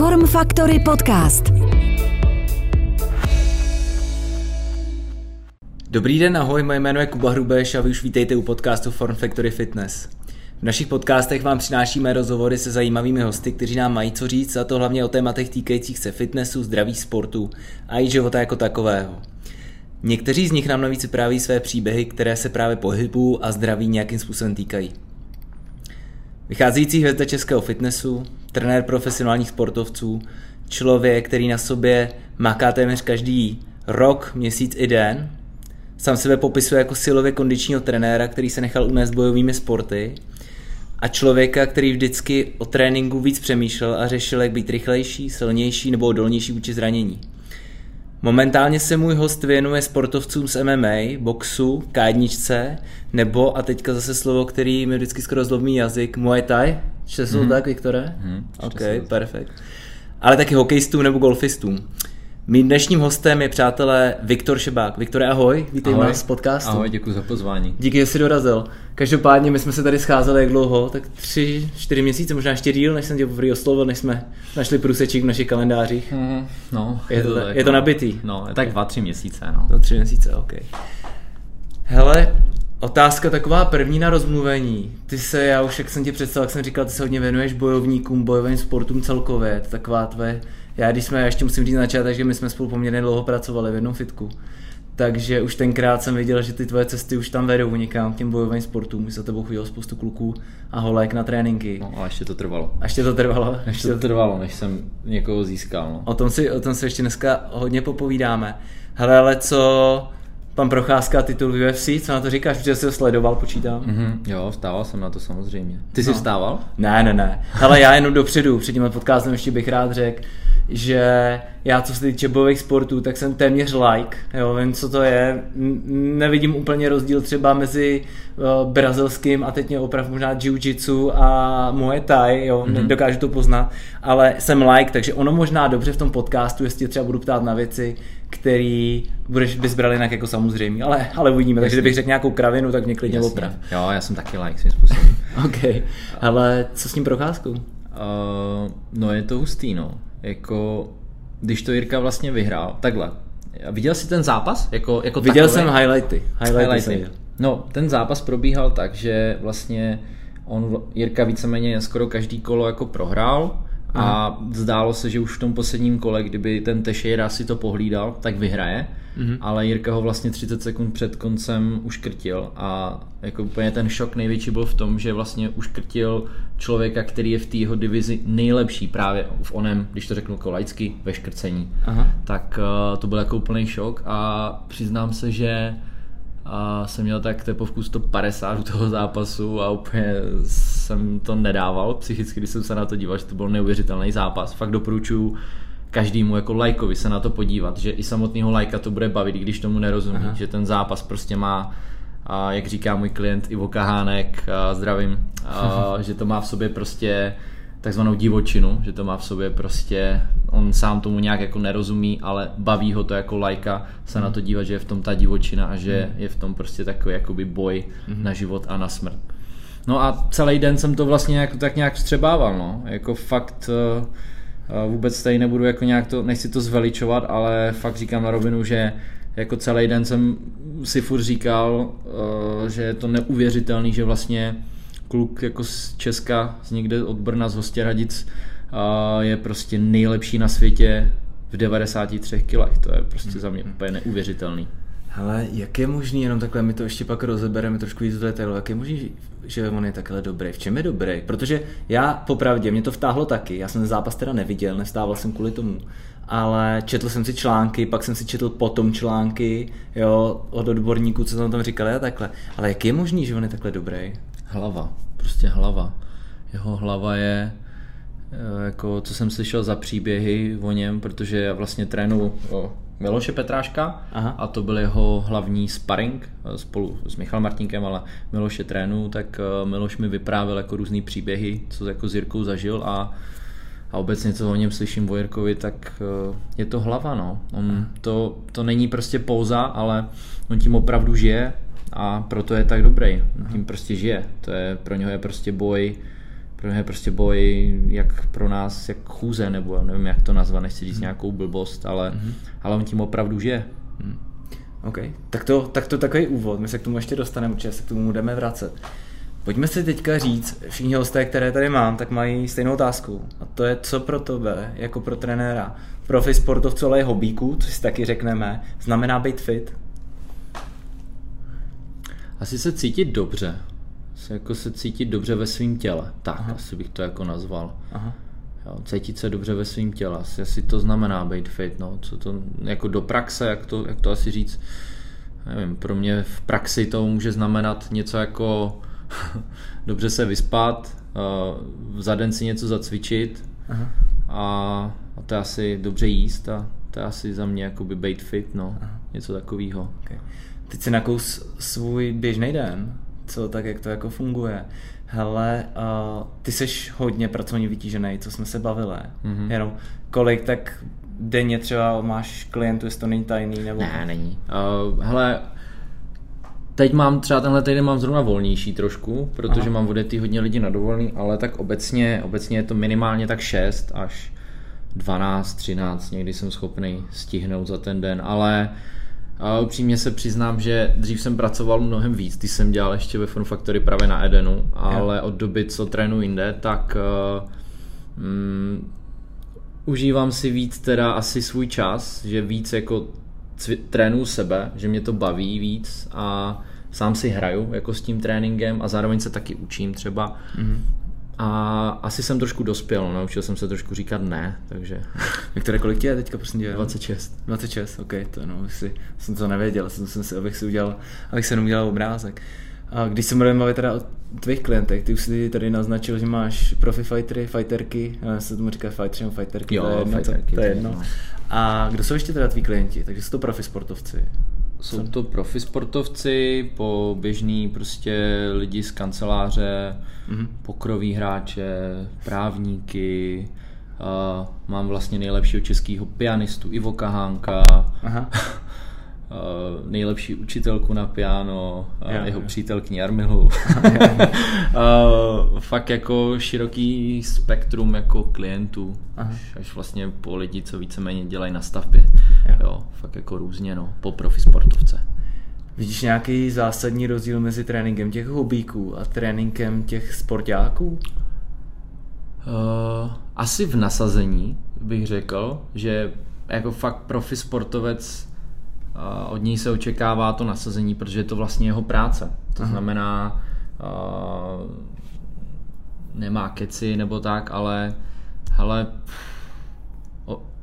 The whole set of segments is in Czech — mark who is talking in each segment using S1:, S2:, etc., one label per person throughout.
S1: Form Factory Podcast.
S2: Dobrý den, ahoj, moje jméno je Kuba Hrubeš a vy už vítejte u podcastu Form Factory Fitness. V našich podcastech vám přinášíme rozhovory se zajímavými hosty, kteří nám mají co říct, a to hlavně o tématech týkajících se fitnessu, zdraví, sportu a i života jako takového. Někteří z nich nám navíc vypráví své příběhy, které se právě pohybu a zdraví nějakým způsobem týkají. Vycházející hvězda českého fitnessu, trenér profesionálních sportovců, člověk, který na sobě maká téměř každý rok, měsíc i den, sám sebe popisuje jako silově kondičního trenéra, který se nechal unést bojovými sporty a člověka, který vždycky o tréninku víc přemýšlel a řešil, jak být rychlejší, silnější nebo odolnější vůči zranění. Momentálně se můj host věnuje sportovcům z MMA, boxu, kádničce, nebo, a teďka zase slovo, který mi vždycky skoro zlomí jazyk, Muay Thai. Čte mm-hmm. tak, Viktore?
S3: Mhm,
S2: ok, perfekt. Ale taky hokejistům nebo golfistům. Mým dnešním hostem je, přátelé, Viktor Šebák. Viktore, ahoj, vítej
S3: Ahoj.
S2: nás v podcastu.
S3: Ahoj, děkuji za pozvání.
S2: Díky, že jsi dorazil. Každopádně my jsme se tady scházeli jak dlouho, tak tři, čtyři měsíce, možná ještě díl, než jsem tě poprvé oslovil, než jsme našli průsečík v našich kalendářích.
S3: Mm, no,
S2: Je to- je to
S3: no.
S2: nabitý.
S3: No, je tak dva, tři měsíce, no.
S2: Do tři měsíce, OK. Hele, otázka taková první na rozmluvení. Ty se, já už jak jsem ti představil, jak jsem říkal, ty se hodně věnuješ bojovníkům, bojovým sportům celkově. To je taková tvoje, já když jsme, ještě musím říct na začátek, že my jsme spolu poměrně dlouho pracovali v jednom fitku. Takže už tenkrát jsem viděl, že ty tvoje cesty už tam vedou někam k těm bojovým sportům. Už za tebou chodilo spoustu kluků a holek na tréninky.
S3: No, ale ještě to trvalo.
S2: A ještě to trvalo.
S3: Ještě to trvalo, než jsem někoho získal, no.
S2: O tom si, o tom si ještě dneska hodně popovídáme. Hele, ale co pan Procházka titul v UFC, co na to říkáš, protože jsi ho sledoval, počítám?
S3: Mhm, jo, vstával jsem na to samozřejmě. Ty jsi
S2: No.
S3: vstával?
S2: Ne, ne, ne. Hele, já jenom dopředu, před tímhle podcastem ještě bych rád řekl, že já co se týče bojových sportů, tak jsem téměř like, jo, vím, co to je, nevidím úplně rozdíl třeba mezi uh, brazilským a teď mě oprav možná jiu-jitsu a muay thai, jo, mm-hmm. dokážu to poznat, ale jsem like, takže ono možná dobře v tom podcastu, jestli třeba budu ptát na věci, který budeš bys bral jinak jako samozřejmě, ale, ale uvidíme, takže kdybych řekl nějakou kravinu, tak mě klidně oprav.
S3: Jo, já jsem taky like svým způsobem.
S2: OK, ale co s tím procházkou?
S3: Uh, no je to hustý, no. Jako, když to Jirka vlastně vyhrál, takhle. Viděl jsi ten zápas? Jako, jako
S2: Viděl
S3: takovej?
S2: jsem highlighty. Highlighty, jsem
S3: Highlighty.
S2: viděl.
S3: No, ten zápas probíhal tak, že vlastně on, Jirka víceméně skoro každý kolo jako prohrál a zdálo se, že už v tom posledním kole, kdyby ten Teixeira si to pohlídal, tak vyhraje,
S2: Mhm.
S3: ale Jirka ho vlastně 30 sekund před koncem uškrtil a jako úplně ten šok největší byl v tom, že vlastně uškrtil člověka, který je v té jeho divizi nejlepší právě v onem, když to řeknu kolajsky, ve škrcení.
S2: Aha.
S3: tak uh, to byl jako úplný šok. A přiznám se, že uh, jsem měl tak tepovku 150 u toho zápasu a úplně jsem to nedával psychicky, když jsem se na to díval, že to byl neuvěřitelný zápas. Fakt doporučuji každému jako lajkovi se na to podívat, že i samotného lajka to bude bavit, i když tomu nerozumí,
S2: Aha.
S3: Že ten zápas prostě má a jak říká můj klient Ivo Kahánek, a zdravím, a, že to má v sobě prostě takzvanou divočinu, že to má v sobě prostě, on sám tomu nějak jako nerozumí, ale baví ho to jako lajka se na to dívat, že je v tom ta divočina a že je v tom prostě takový jakoby boj na život a na smrt. No a celý den jsem to vlastně nějak, tak nějak vstřebával, no, jako fakt eh, eh, vůbec tady nebudu jako nějak to, nechci to zveličovat, ale fakt říkám na rovinu, že jako celý den jsem si furt říkal, eh, že je to neuvěřitelný, že vlastně kluk jako z Česka, z někde od Brna, z Hostěradic, je prostě nejlepší na světě v 93 kilech. To je prostě za mě úplně neuvěřitelný.
S2: Hele, jak je možný, jenom takhle my to ještě pak rozebereme trošku víc do detailu, jak je možný, že on je takhle dobrý? V čem je dobrý? Protože já, popravdě, mě to vtáhlo taky, já jsem ten zápas teda neviděl, nestával jsem kvůli tomu, ale četl jsem si články, pak jsem si četl potom články, jo, od odborníků, co tam tam říkali a takhle. Ale jak je možný, že on je takhle dobrý?
S3: Hlava, prostě hlava. Jeho hlava je, jako co jsem slyšel za příběhy o něm, protože já vlastně trénu o, Miloše Petráška
S2: Aha.
S3: a to byl jeho hlavní sparring eh, spolu s Michalem Martinkem, ale Miloše trénu, tak eh, Miloš mi vyprávěl jako různý příběhy, co jako s Jirkou zažil a a obecně co o něm slyším o Jirkovi, tak eh, je to hlava, no. On, to, to není prostě pouza, ale on tím opravdu žije a proto je tak dobrý. On tím prostě žije. To je, pro něho je prostě boj pro mě je prostě boj jak pro nás, jak chůze, nebo nevím, jak to nazvat, nechci říct mm. nějakou blbost, ale, mm. ale on tím opravdu žije. Mm.
S2: OK, tak to, tak to takový úvod, my se k tomu ještě dostaneme, určitě se k tomu budeme vracet. Pojďme si teďka říct, všichni hosté, které tady mám, tak mají stejnou otázku. A to je, co pro tebe, jako pro trenéra, profi sportovců, ale i hobíků, co si taky řekneme, znamená být fit?
S3: Asi se cítit dobře. Se jako se cítit dobře ve svém těle. Tak, Aha. asi bych to jako nazval. Aha. Jo, cítit se dobře ve svém těle. Asi, asi to znamená být fit. No. Co to, jako do praxe, jak to, jak to asi říct, nevím, pro mě v praxi to může znamenat něco jako dobře se vyspat, uh, za den si něco zacvičit Aha. A, a to je asi dobře jíst a to je asi za mě jakoby být fit, no, Aha. něco takového. Okay.
S2: Teď si nakous svůj běžný den, co tak, jak to jako funguje. Hele, uh, ty jsi hodně pracovně vytížený, co jsme se bavili. Mm-hmm. Jenom kolik tak denně třeba máš klientů, jestli to není tajný? Nebo...
S3: Ne, není. Uh, hele, Teď mám třeba tenhle týden mám zrovna volnější trošku, protože Aha. mám odjetý hodně lidí na dovolený, ale tak obecně, obecně je to minimálně tak 6 až 12, 13, někdy jsem schopný stihnout za ten den, ale a upřímně se přiznám, že dřív jsem pracoval mnohem víc, když jsem dělal ještě ve Fun Factory právě na Edenu, ale od doby, co trénuji jinde, tak uh, um, užívám si víc teda asi svůj čas, že víc jako cvi- trénuju sebe, že mě to baví víc a sám si hraju jako s tím tréninkem a zároveň se taky učím třeba. Mm-hmm. A asi jsem trošku dospěl, naučil jsem se trošku říkat ne, takže...
S2: Viktor, kolik tě je teďka, prosím tě?
S3: 26.
S2: 26, ok, to no, si, jsem to nevěděl, jsem, jsem si, abych si udělal, abych se udělal obrázek. A když se budeme bavit teda o tvých klientech, ty už si tady naznačil, že máš profi fightery, fighterky, já se tomu říká fightery nebo fighterky,
S3: jo,
S2: to je jedno,
S3: fighterky,
S2: to, to je jedno. A kdo jsou ještě teda tví klienti? Takže jsou to profi sportovci.
S3: Jsou to profi sportovci, po běžný prostě lidi z kanceláře, mm-hmm. pokroví hráče, právníky, uh, mám vlastně nejlepšího českého pianistu Ivo Kahánka, Aha. Uh, nejlepší učitelku na piano, uh, jo, jeho jo. přítelkyni Jarmilu. uh, fakt jako široký spektrum jako klientů, až, až vlastně po lidi, co víceméně dělají na stavbě. Jo. jo, fakt jako různě, no, po profi sportovce.
S2: Vidíš nějaký zásadní rozdíl mezi tréninkem těch hobíků a tréninkem těch sportáků? Uh,
S3: asi v nasazení bych řekl, že jako fakt profi sportovec od něj se očekává to nasazení, protože je to vlastně jeho práce. To Aha. znamená, uh, nemá keci nebo tak, ale hele,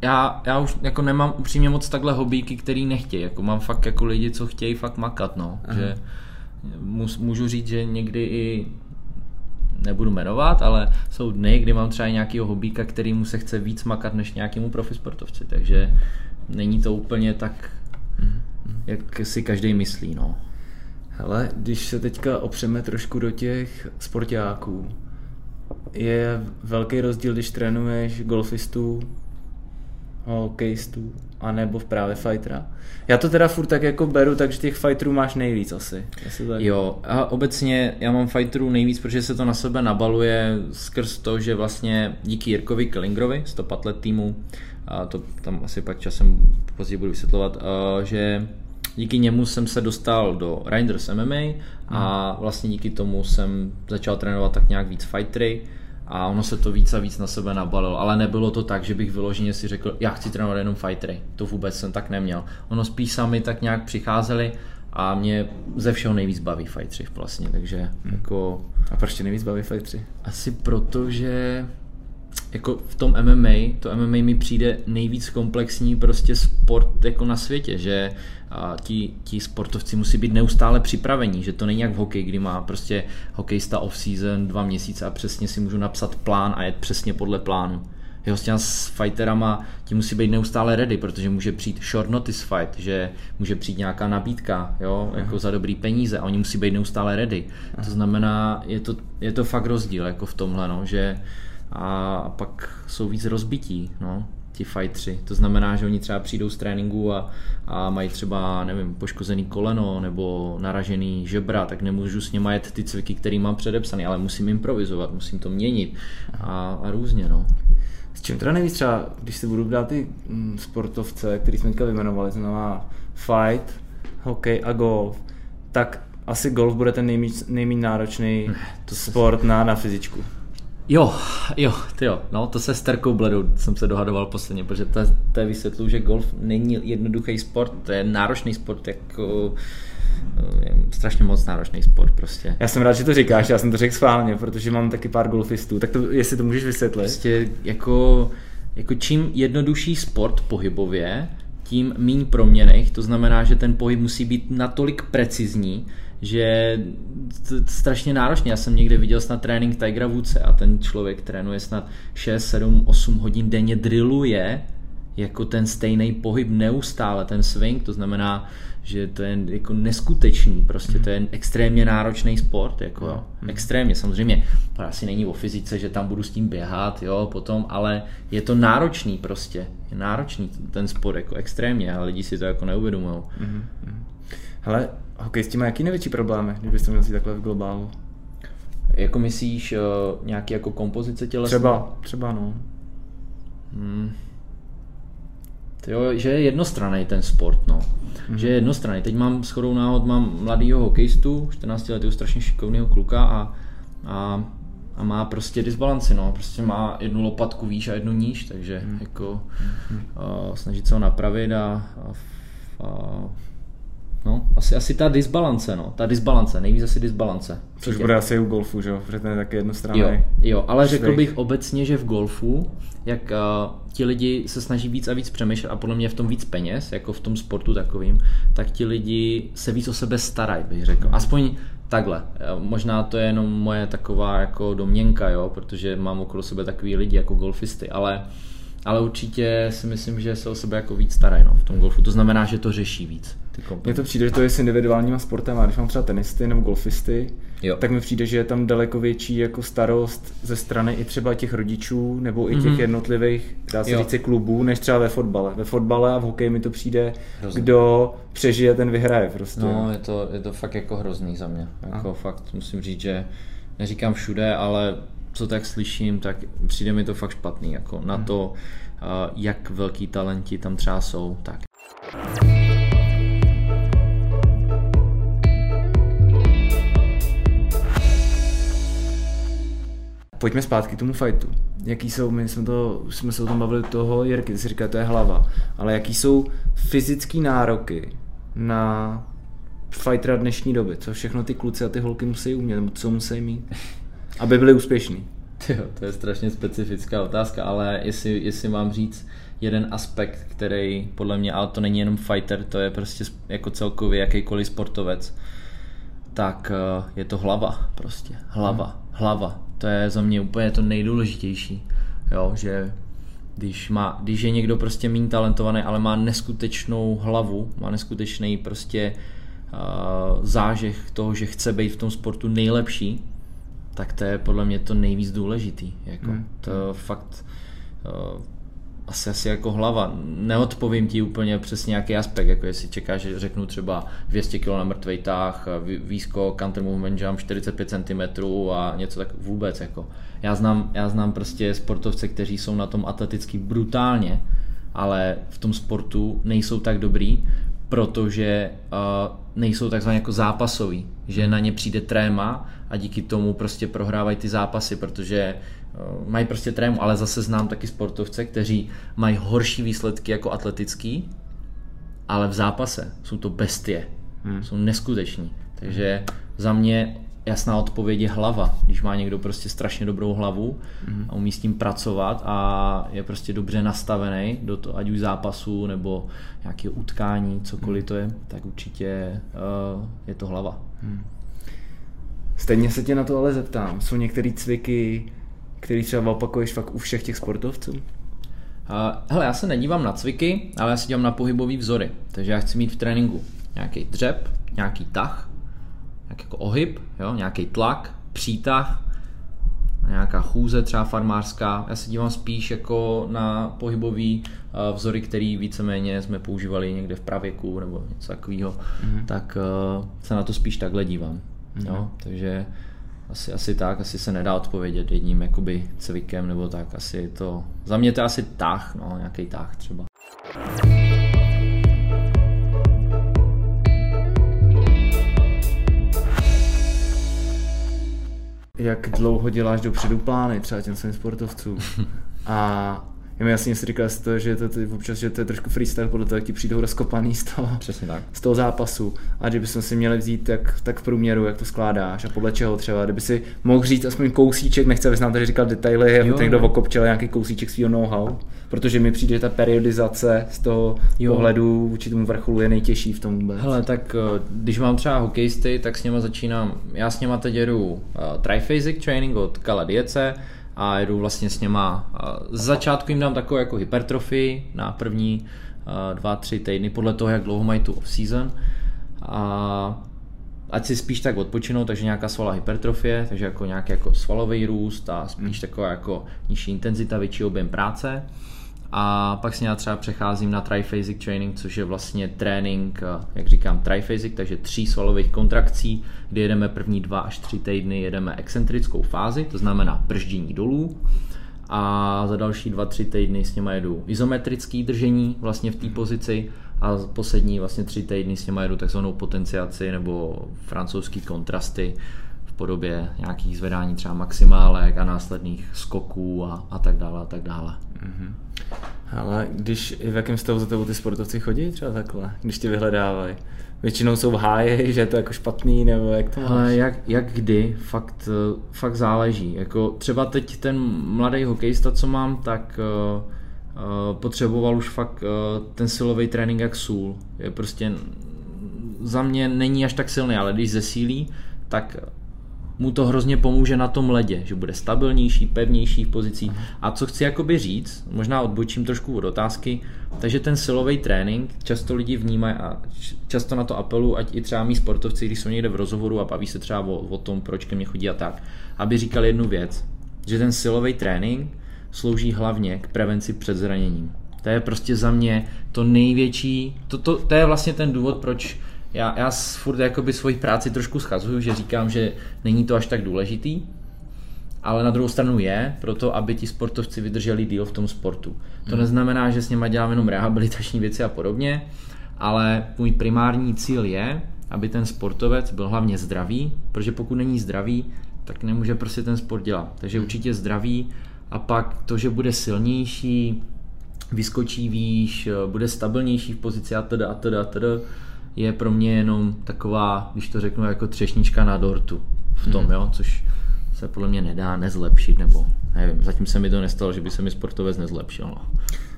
S3: já, já už jako nemám upřímně moc takhle hobíky, který nechtějí. Jako mám fakt jako lidi, co chtějí fakt makat, no. Že můžu říct, že někdy i nebudu jmenovat, ale jsou dny, kdy mám třeba nějakého hobíka, který mu se chce víc makat než nějakému profi sportovci, takže není to úplně tak jak si každý myslí, no.
S2: Hele, když se teďka opřeme trošku do těch sportáků, je velký rozdíl, když trénuješ golfistů, hokejistů, anebo v právě fightera. Já to teda furt tak jako beru, takže těch fighterů máš nejvíc asi.
S3: Tak... Jo, a obecně já mám fighterů nejvíc, protože se to na sebe nabaluje skrz to, že vlastně díky Jirkovi Klingrovi, 105 let týmu, a to tam asi pak časem později budu vysvětlovat, že díky němu jsem se dostal do Reinders MMA a hmm. vlastně díky tomu jsem začal trénovat tak nějak víc fightery a ono se to víc a víc na sebe nabalilo, ale nebylo to tak, že bych vyloženě si řekl, já chci trénovat jenom fightery, to vůbec jsem tak neměl. Ono spíš sami tak nějak přicházeli a mě ze všeho nejvíc baví fightery vlastně, takže hmm. jako...
S2: A proč tě nejvíc baví fightery?
S3: Asi proto, že jako v tom MMA, to MMA mi přijde nejvíc komplexní prostě sport jako na světě, že ti, ti sportovci musí být neustále připravení, že to není jak v hokeji, kdy má prostě hokejista off-season dva měsíce a přesně si můžu napsat plán a jet přesně podle plánu. Jeho s s fighterama ti musí být neustále ready, protože může přijít short notice fight, že může přijít nějaká nabídka, jo, jako za dobrý peníze a oni musí být neustále ready. Aha. To znamená, je to, je to fakt rozdíl jako v tomhle, no, že a pak jsou víc rozbití, no. Ti fightři. To znamená, že oni třeba přijdou z tréninku a, a mají třeba, nevím, poškozený koleno nebo naražený žebra, tak nemůžu s nimi jet ty cviky, které mám předepsané, ale musím improvizovat, musím to měnit a, a různě, no.
S2: S čím teda nejvíc třeba, když se budu dát ty mm, sportovce, který jsme teďka vyjmenovali, znamená fight, hokej a golf, tak asi golf bude ten nejméně, náročný to sport na, na fyzičku.
S3: Jo, jo, ty jo, no to se s Terkou Bledou jsem se dohadoval posledně, protože to, to vysvětlu, že golf není jednoduchý sport, to je náročný sport, jako je strašně moc náročný sport prostě.
S2: Já jsem rád, že to říkáš, já jsem to řekl schválně, protože mám taky pár golfistů, tak to, jestli to můžeš vysvětlit.
S3: Prostě jako, jako čím jednodušší sport pohybově, tím míň proměných, to znamená, že ten pohyb musí být natolik precizní, že to strašně náročný. Já jsem někde viděl snad trénink Tigera Woodse a ten člověk trénuje snad 6, 7, 8 hodin denně, drilluje jako ten stejný pohyb neustále, ten swing, to znamená, že to je jako neskutečný, prostě to je extrémně náročný sport, jako jo, mhm. extrémně, samozřejmě, to asi není o fyzice, že tam budu s tím běhat, jo, potom, ale je to náročný prostě, je náročný ten sport, jako extrémně, ale lidi si to jako neuvědomují. Mm-hmm.
S2: Hele, hokejisti mají jaký největší problémy, když byste měl si takhle v globálu?
S3: Jako myslíš uh, nějaký jako kompozice tělesa?
S2: Třeba, třeba no. Hmm.
S3: Jo, že je jednostranný ten sport, no. Mm-hmm. Že je jednostranný. Teď mám shodou náhod, mám mladýho hokejistu, 14 letého strašně šikovného kluka a, a, a má prostě disbalanci, no. Prostě má jednu lopatku výš a jednu níž, takže mm-hmm. jako mm-hmm. uh, snažit se ho napravit a, a, a No, asi, asi ta disbalance, no. Ta disbalance, nejvíc asi disbalance.
S2: Což bude asi u golfu, že jo? Protože ten je taky jednostranný.
S3: Jo, jo, ale řekl bych obecně, že v golfu, jak uh, ti lidi se snaží víc a víc přemýšlet a podle mě v tom víc peněz, jako v tom sportu takovým, tak ti lidi se víc o sebe starají, bych řekl. Aspoň takhle. Možná to je jenom moje taková jako domněnka, jo, protože mám okolo sebe takový lidi jako golfisty, ale ale určitě si myslím, že se o sebe jako víc starají no, v tom golfu. To znamená, že to řeší víc.
S2: Mně to přijde, že to je s individuálníma sportem, a když mám třeba tenisty nebo golfisty, jo. tak mi přijde, že je tam daleko větší jako starost ze strany i třeba těch rodičů nebo i těch mm-hmm. jednotlivých, dá se říct, klubů, než třeba ve fotbale. Ve fotbale a v hokeji mi to přijde, hrozný. kdo přežije, ten vyhraje prostě.
S3: No, je to, je to fakt jako hrozný za mě. Jako a. fakt musím říct, že neříkám všude, ale co tak slyším, tak přijde mi to fakt špatný, jako na mhm. to, jak velký talenti tam třeba jsou, tak.
S2: Pojďme zpátky k tomu fightu. Jaký jsou, my jsme, to, jsme se o tom bavili toho Jirky, ty si říká, to je hlava, ale jaký jsou fyzické nároky na fightera dnešní doby? Co všechno ty kluci a ty holky musí umět, co musí mít, aby byli úspěšní?
S3: Jo, to je strašně specifická otázka, ale jestli, jestli mám říct jeden aspekt, který podle mě, ale to není jenom fighter, to je prostě jako celkově jakýkoliv sportovec, tak eh, je to hlava prostě. Hlava, hmm. hlava. To je za mě úplně to nejdůležitější. Jo, že když, má, když je někdo prostě méně talentovaný, ale má neskutečnou hlavu, má neskutečný prostě uh, zážeh toho, že chce být v tom sportu nejlepší, tak to je podle mě to nejvíc důležitý. Jako, hmm. To fakt uh, asi, asi jako hlava. Neodpovím ti úplně přesně nějaký aspekt, jako jestli čekáš, že řeknu třeba 200 kg na mrtvej tah, výskok, counter movement jump 45 cm a něco tak vůbec. Jako. Já, znám, já znám prostě sportovce, kteří jsou na tom atleticky brutálně, ale v tom sportu nejsou tak dobrý, protože uh, nejsou takzvaně jako zápasoví, že na ně přijde tréma a díky tomu prostě prohrávají ty zápasy, protože uh, mají prostě trému, ale zase znám taky sportovce, kteří mají horší výsledky jako atletický, ale v zápase jsou to bestie, hmm. jsou neskuteční. Takže za mě jasná odpověď je hlava. Když má někdo prostě strašně dobrou hlavu mm. a umí s tím pracovat a je prostě dobře nastavený do toho, ať už zápasu nebo nějakého utkání, cokoliv mm. to je, tak určitě uh, je to hlava. Mm.
S2: Stejně se tě na to ale zeptám. Jsou některé cviky, které třeba opakuješ fakt u všech těch sportovců? Uh,
S3: hele, já se nedívám na cviky, ale já se dívám na pohybové vzory. Takže já chci mít v tréninku nějaký dřep, nějaký tah, nějaký jako ohyb, jo, nějaký tlak, přítah, nějaká chůze třeba farmářská. Já se dívám spíš jako na pohybový uh, vzory, který víceméně jsme používali někde v pravěku nebo něco takového, mm-hmm. tak uh, se na to spíš takhle dívám. Mm-hmm. Jo? Takže asi, asi tak, asi se nedá odpovědět jedním jakoby cvikem nebo tak, asi to, za mě to je asi tah, no, nějaký tah třeba.
S2: Jak dlouho děláš dopředu plány třeba těm svým sportovcům? A je mi jasně, si říkal toho, že to, to, občas, že to je trošku freestyle, podle toho, jak ti přijdou rozkopaný z toho,
S3: Přesně tak.
S2: z toho zápasu. A kdybychom si měli vzít tak, tak v průměru, jak to skládáš a podle čeho třeba, kdyby si mohl říct aspoň kousíček, nechci, abys nám tady říkal detaily, jo, jako někdo okopčil nějaký kousíček svého know-how, protože mi přijde, že ta periodizace z toho jo. pohledu vůči tomu vrcholu je nejtěžší v tom vůbec.
S3: Hele, tak eh, když mám třeba hokejisty, tak s něma začínám, já s něma teď jedu uh, triphasic training od Kala Diece, a jedu vlastně s něma. Z začátku jim dám takovou jako hypertrofii na první dva, tři týdny, podle toho, jak dlouho mají tu off-season. A ať si spíš tak odpočinou, takže nějaká svalová hypertrofie, takže jako nějaký jako svalový růst a spíš hmm. taková jako nižší intenzita, větší objem práce a pak s ní třeba přecházím na triphasic training, což je vlastně trénink, eh, jak říkám, triphasic, takže tří svalových kontrakcí, kdy jedeme první dva až tři týdny, jedeme excentrickou fázi, to znamená brždění dolů. A za další dva, tři týdny s nimi jedu izometrický držení vlastně v té pozici a poslední vlastně tři týdny s nimi jedu takzvanou potenciaci nebo francouzský kontrasty, podobě nějakých zvedání třeba maximálek a následných skoků a, a tak dále a tak dále. Mm-hmm.
S2: Ale když, v jakém stavu za tebou ty sportovci chodí třeba takhle, když tě vyhledávají? Většinou jsou v háji, že je to jako špatný, nebo jak to máš?
S3: Jak, jak kdy, fakt, fakt záleží. Jako třeba teď ten mladý hokejista, co mám, tak uh, uh, potřeboval už fakt uh, ten silový trénink jak sůl. Je prostě za mě není až tak silný, ale když zesílí, tak mu to hrozně pomůže na tom ledě, že bude stabilnější, pevnější v pozicích. A co chci jakoby říct, možná odbočím trošku od otázky, takže ten silový trénink často lidi vnímají a často na to apelu, ať i třeba mý sportovci, když jsou někde v rozhovoru a baví se třeba o, o tom, proč ke mně chodí a tak, aby říkali jednu věc, že ten silový trénink slouží hlavně k prevenci před zraněním. To je prostě za mě to největší, to, to, to je vlastně ten důvod, proč já, já furt jakoby svoji práci trošku schazuju, že říkám, že není to až tak důležitý, ale na druhou stranu je, proto aby ti sportovci vydrželi díl v tom sportu. To hmm. neznamená, že s něma dělám jenom rehabilitační věci a podobně, ale můj primární cíl je, aby ten sportovec byl hlavně zdravý, protože pokud není zdravý, tak nemůže prostě ten sport dělat. Takže hmm. určitě zdravý a pak to, že bude silnější, vyskočí výš, bude stabilnější v pozici a teda a teda a teda, je pro mě jenom taková, když to řeknu, jako třešnička na dortu v tom, hmm. jo, což se podle mě nedá nezlepšit, nebo nevím, zatím se mi to nestalo, že by se mi sportovec nezlepšil. No.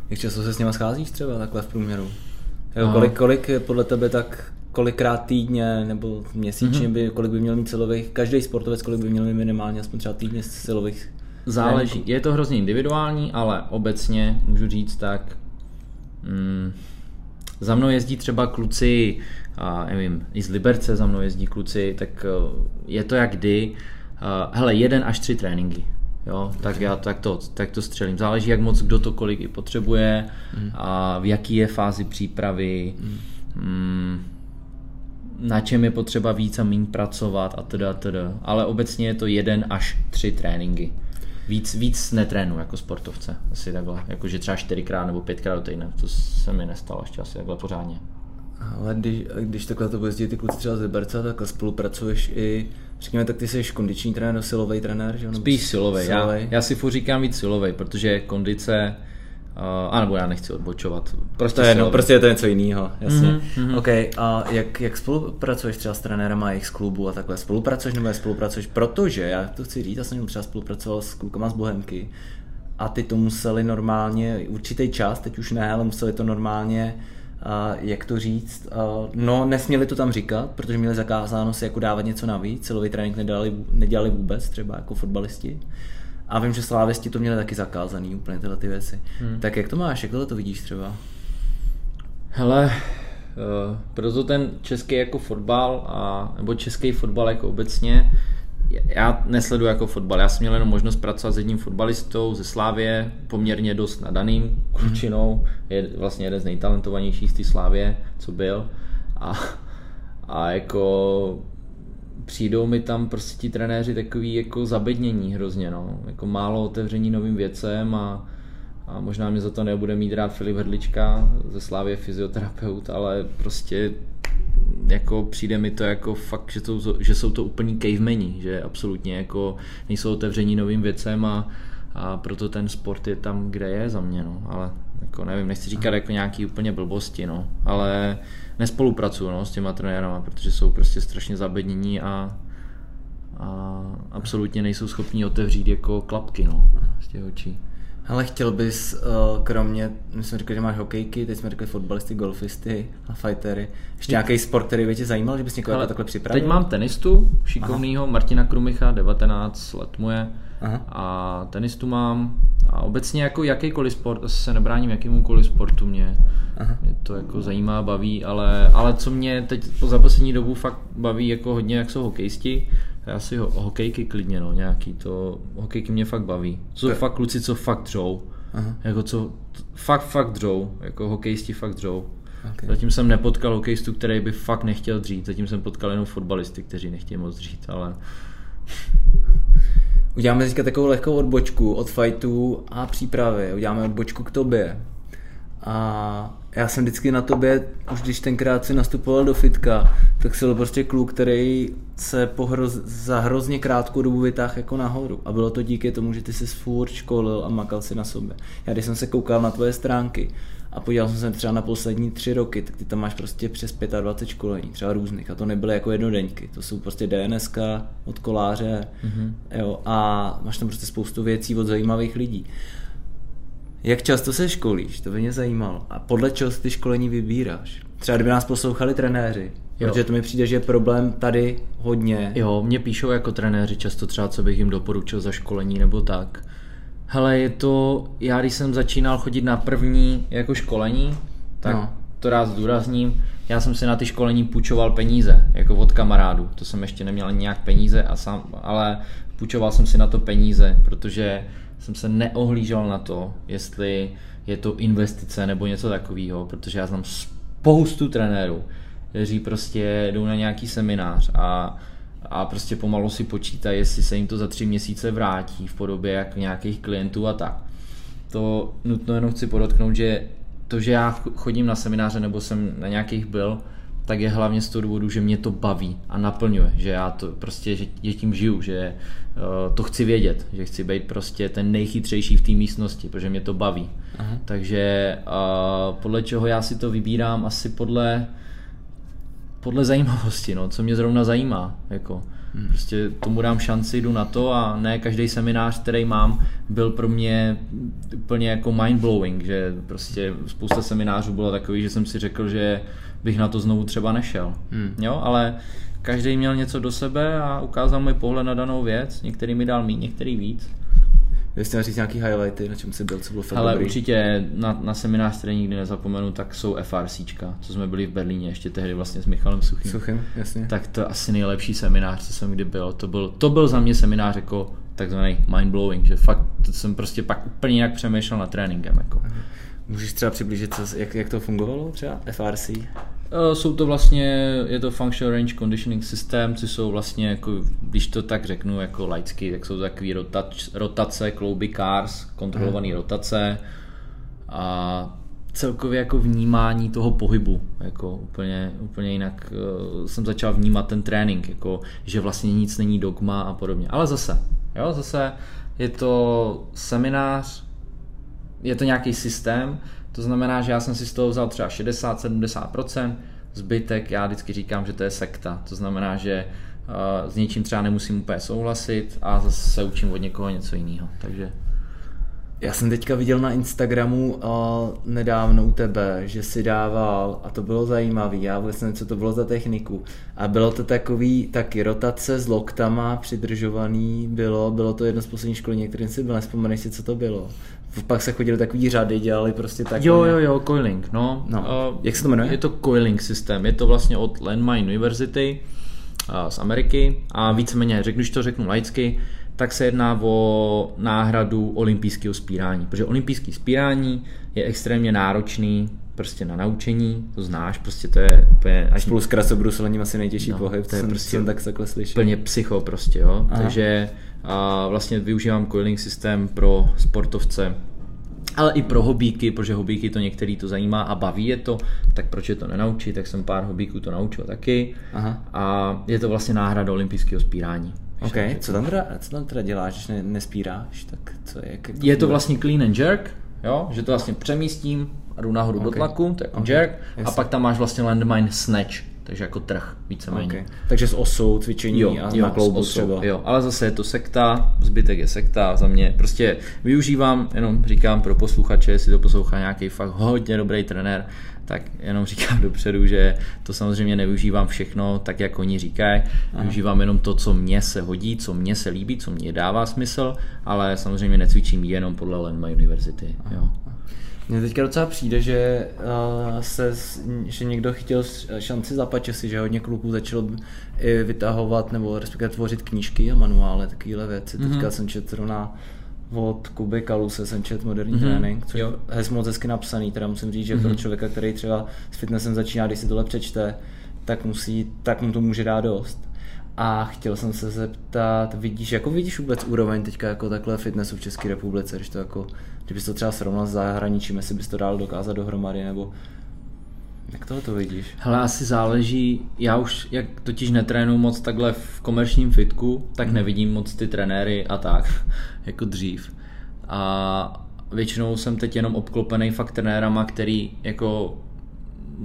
S2: Jak často se s něma scházíš třeba takhle v průměru? Jo, no. kolik, kolik podle tebe tak kolikrát týdně nebo měsíčně mm-hmm. by, kolik by měl mít silových, každý sportovec kolik by měl mít minimálně aspoň třeba týdně silových
S3: Záleží, je to hrozně individuální, ale obecně můžu říct tak, mm, za mnou jezdí třeba kluci, a nevím, i z Liberce za mnou jezdí kluci, tak eh, je to jak kdy. Hele, jeden až tři tréninky. Jo, tak já tak to, tak to střelím. Záleží, jak moc kdo to kolik i potřebuje mm. a v jaký je fázi přípravy, mm. Mm, na čem je potřeba víc a méně pracovat a teda, teda. Ale obecně je to jeden až tři tréninky víc, víc netrénu jako sportovce, asi takhle, jakože třeba čtyřikrát nebo pětkrát do týdne, to se mi nestalo ještě asi takhle pořádně.
S2: Ale když, když takhle to jezdí ty kluci třeba z Liberce, tak spolupracuješ i, řekněme, tak ty jsi kondiční trenér, silový trenér, že?
S3: Spíš silový, já, já si furt říkám víc silový, protože kondice Uh, anebo já nechci odbočovat.
S2: Prostě to je no, prostě je to něco jiného, jasně. Mm-hmm. OK, a jak, jak spolupracuješ třeba s trenérama jejich z klubu a takhle? Spolupracuješ nebo spolupracuješ? Protože, já to chci říct, já jsem třeba spolupracoval s klukama z Bohemky a ty to museli normálně, určitý čas, teď už ne, ale museli to normálně a jak to říct, a no nesměli to tam říkat, protože měli zakázáno si jako dávat něco navíc, celový trénink nedělali, nedělali vůbec, třeba jako fotbalisti. A vím, že slávisti to měli taky zakázaný úplně tyhle ty věci. Hmm. Tak jak to máš, jak tohle to vidíš třeba?
S3: Hele, uh, proto ten český jako fotbal, a, nebo český fotbal jako obecně, já nesleduji jako fotbal, já jsem měl jenom možnost pracovat s jedním fotbalistou ze Slávě, poměrně dost nadaným klučinou, je vlastně jeden z nejtalentovanějších z té Slávě, co byl. A, a jako přijdou mi tam prostě ti trenéři takový jako zabednění hrozně, no. Jako málo otevření novým věcem a, a možná mě za to nebude mít rád Filip Hrdlička, ze Slávě fyzioterapeut, ale prostě jako přijde mi to jako fakt, že, to, že jsou to úplní cavemeni, že absolutně jako nejsou otevření novým věcem a, a proto ten sport je tam, kde je za mě, no. ale jako nevím, nechci říkat jako nějaký úplně blbosti, no, ale nespolupracuju no, s těma trenérama, protože jsou prostě strašně zabednění a, a absolutně nejsou schopní otevřít jako klapky no, z těch očí.
S2: Ale chtěl bys, uh, kromě, my jsme řekli, že máš hokejky, teď jsme řekli fotbalisty, golfisty a fightery, ještě nějaký sport, který by tě zajímal, že bys někoho takhle připravil?
S3: Teď mám tenistu, šikovnýho, Aha. Martina Krumicha, 19 let mu je, Aha. a tenistu mám a obecně jako jakýkoliv sport, se nebráním jakýmukoliv sportu mě, Aha. mě to jako zajímá, baví, ale, ale co mě teď za poslední dobu fakt baví jako hodně, jak jsou hokejisti, já si ho, hokejky klidně, no, nějaký to, hokejky mě fakt baví. To jsou fakt kluci, co fakt dřou. Aha. Jako co, fakt, fakt dřou, jako hokejisti fakt dřou. Okay. Zatím jsem nepotkal hokejistu, který by fakt nechtěl dřít, zatím jsem potkal jenom fotbalisty, kteří nechtějí moc dřít, ale...
S2: Uděláme teďka takovou lehkou odbočku od fightů a přípravy. Uděláme odbočku k tobě. A já jsem vždycky na tobě, už když tenkrát si nastupoval do fitka, tak jsi byl prostě kluk, který se po hroz, za hrozně krátkou dobu vytáhl jako nahoru. A bylo to díky tomu, že ty jsi furt školil a makal si na sobě. Já když jsem se koukal na tvoje stránky a podíval jsem se třeba na poslední tři roky, tak ty tam máš prostě přes 25 školení, třeba různých. A to nebyly jako jednodenky, to jsou prostě DNSK od koláře, mm-hmm. jo, a máš tam prostě spoustu věcí od zajímavých lidí. Jak často se školíš? To by mě zajímalo. A podle čeho si ty školení vybíráš? Třeba kdyby nás poslouchali trenéři, jo. protože to mi přijde, že je problém tady hodně.
S3: Jo, mě píšou jako trenéři často třeba, co bych jim doporučil za školení nebo tak. Hele, je to, já když jsem začínal chodit na první jako školení, tak no. to rád zdůrazním, já jsem si na ty školení půjčoval peníze, jako od kamarádu. To jsem ještě neměl nějak peníze, a sám, ale půjčoval jsem si na to peníze, protože jsem se neohlížel na to, jestli je to investice nebo něco takového, protože já znám spoustu trenérů, kteří prostě jdou na nějaký seminář a, a prostě pomalu si počítají, jestli se jim to za tři měsíce vrátí v podobě jak nějakých klientů a tak. To nutno jenom chci podotknout, že to, že já chodím na semináře nebo jsem na nějakých byl, tak je hlavně z toho důvodu, že mě to baví a naplňuje, že já to prostě, že, že tím žiju, že uh, to chci vědět, že chci být prostě ten nejchytřejší v té místnosti, protože mě to baví. Aha. Takže uh, podle čeho já si to vybírám, asi podle podle zajímavosti, no, co mě zrovna zajímá, jako. Hmm. Prostě tomu dám šanci, jdu na to a ne každý seminář, který mám, byl pro mě úplně jako mind-blowing, že prostě spousta seminářů bylo takový, že jsem si řekl, že bych na to znovu třeba nešel. Hmm. Jo, ale každý měl něco do sebe a ukázal mi pohled na danou věc, některý mi dal méně, některý víc.
S2: Jestli říct nějaký highlighty, na čem jsi byl, co bylo fakt
S3: Ale dobrý. určitě na, na seminář, který nikdy nezapomenu, tak jsou FRCčka, co jsme byli v Berlíně ještě tehdy vlastně s Michalem Suchým.
S2: Suchým, jasně.
S3: Tak to asi nejlepší seminář, co jsem kdy byl. To byl, to byl za mě seminář jako takzvaný mind-blowing, že fakt to jsem prostě pak úplně jinak přemýšlel nad tréninkem. Jako.
S2: Můžeš třeba přiblížit, co, jak, jak to fungovalo třeba, FRC?
S3: Eh, jsou to vlastně, je to Functional Range Conditioning System, což jsou vlastně, jako, když to tak řeknu jako laicky, tak jsou takové rotace, rotace, klouby cars, kontrolované hmm. rotace a celkově jako vnímání toho pohybu, jako úplně, úplně jinak uh, jsem začal vnímat ten trénink, jako, že vlastně nic není dogma a podobně. Ale zase, jo, zase je to seminář, je to nějaký systém, to znamená, že já jsem si z toho vzal třeba 60-70%, zbytek já vždycky říkám, že to je sekta. To znamená, že uh, s něčím třeba nemusím úplně souhlasit a zase se učím od někoho něco jiného. Takže
S2: já jsem teďka viděl na Instagramu uh, nedávno u tebe, že si dával, a to bylo zajímavé, já vůbec nevím, co to bylo za techniku, a bylo to takový taky rotace s loktama přidržovaný, bylo, bylo to jedno z posledních školení, kterým si byl, nespomeneš si, co to bylo. Pak se chodili takový řady, dělali prostě tak.
S3: Jo, jo, jo, coiling, no.
S2: no. Uh, Jak se to jmenuje?
S3: Je to coiling systém, je to vlastně od Landmine University z Ameriky a víceméně, řeknu, když to řeknu laicky, tak se jedná o náhradu olympijského spírání, protože olympijské spírání je extrémně náročný prostě na naučení, to znáš, prostě to je úplně...
S2: Až spolu s krasobrusolením asi nejtěžší
S3: No,
S2: pohyb,
S3: to je
S2: jsem,
S3: prostě
S2: jsem tak takhle slyšel.
S3: úplně psycho prostě, jo.
S2: Aha.
S3: Takže a vlastně využívám coiling systém pro sportovce, ale i pro hobíky, protože hobíky to některý to zajímá a baví je to, tak proč je to nenaučit, tak jsem pár hobíků to naučil taky.
S2: Aha.
S3: A je to vlastně náhrada olympijského spírání.
S2: OK, co tam teda, co tam teda děláš, když ne, nespíráš, tak co je? Jak, jak
S3: Je to vlastně clean and jerk, jo? že to vlastně přemístím a jdu nahoru do
S2: Ok.
S3: tlaku, to je jako
S2: Ok,
S3: jerk, a
S2: jasně.
S3: pak tam máš vlastně landmine snatch, takže jako trh víceméně.
S2: okay. Takže s osou cvičení
S3: Jo,
S2: a
S3: jo,
S2: na kloubu
S3: osou,
S2: třeba.
S3: Jo, ale zase je to sekta, zbytek je sekta za mě. Prostě využívám, jenom říkám pro posluchače, jestli to poslouchá nějaký fakt hodně dobrý trenér, tak jenom říkám dopředu, že to samozřejmě nevyužívám všechno tak, jak oni říkají. Využívám jenom to, co mně se hodí, co mně se líbí, co mě dává smysl, ale samozřejmě necvičím jenom podle Landma University. Jo.
S2: Mně teďka docela přijde, že, uh, se, že někdo chtěl šanci za pačesy, že hodně kluků začalo i vytahovat nebo respektive tvořit knížky a manuály, takovéhle věci. Mm-hmm. Teďka jsem četl zrovna od Kuby Kaluse jsem četl moderní mm-hmm. trénink, což
S3: Jo.
S2: je moc hezky napsaný, teda musím říct, že mm-hmm. pro člověka, který třeba s fitnessem začíná, když si tohle přečte, tak, musí, tak mu to může dát dost. A chtěl jsem se zeptat, vidíš, jako vidíš vůbec úroveň teďka jako takhle fitnessu v České republice, když to jako, kdybys to třeba srovnal s zahraničím, jestli bys to dal dokázat dohromady, nebo jak tohle to vidíš?
S3: Hele, asi záleží, já už jak totiž netrénu moc takhle v komerčním fitku, tak nevidím moc ty trenéry a tak, jako dřív. A většinou jsem teď jenom obklopený fakt trenérama, který jako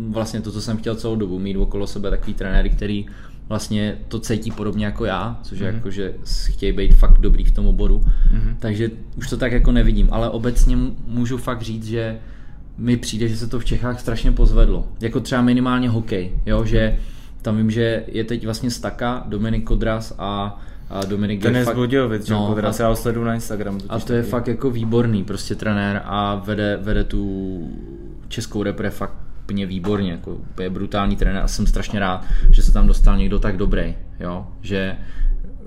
S3: vlastně to, co jsem chtěl celou dobu, mít okolo sebe takový trenéry, který vlastně to cítí podobně jako já, což je jako, že chtějí být fakt dobrý v tom oboru. Takže už to tak jako nevidím, ale obecně můžu fakt říct, že mi přijde, že se to v Čechách strašně pozvedlo. Jako třeba minimálně hokej, jo, že tam vím, že je teď vlastně Staka, Dominik Kodras a, a Dominik
S2: Ten
S3: je
S2: je
S3: fakt-
S2: Budějovic, no,
S3: no,
S2: že?
S3: a-
S2: já ho sleduju na Instagramu.
S3: a to je
S2: taky.
S3: fakt jako výborný prostě trenér a vede, vede tu českou repre fakt úplně výborně, jako úplně brutální trenér a jsem strašně rád, že se tam dostal někdo tak dobrý, jo, že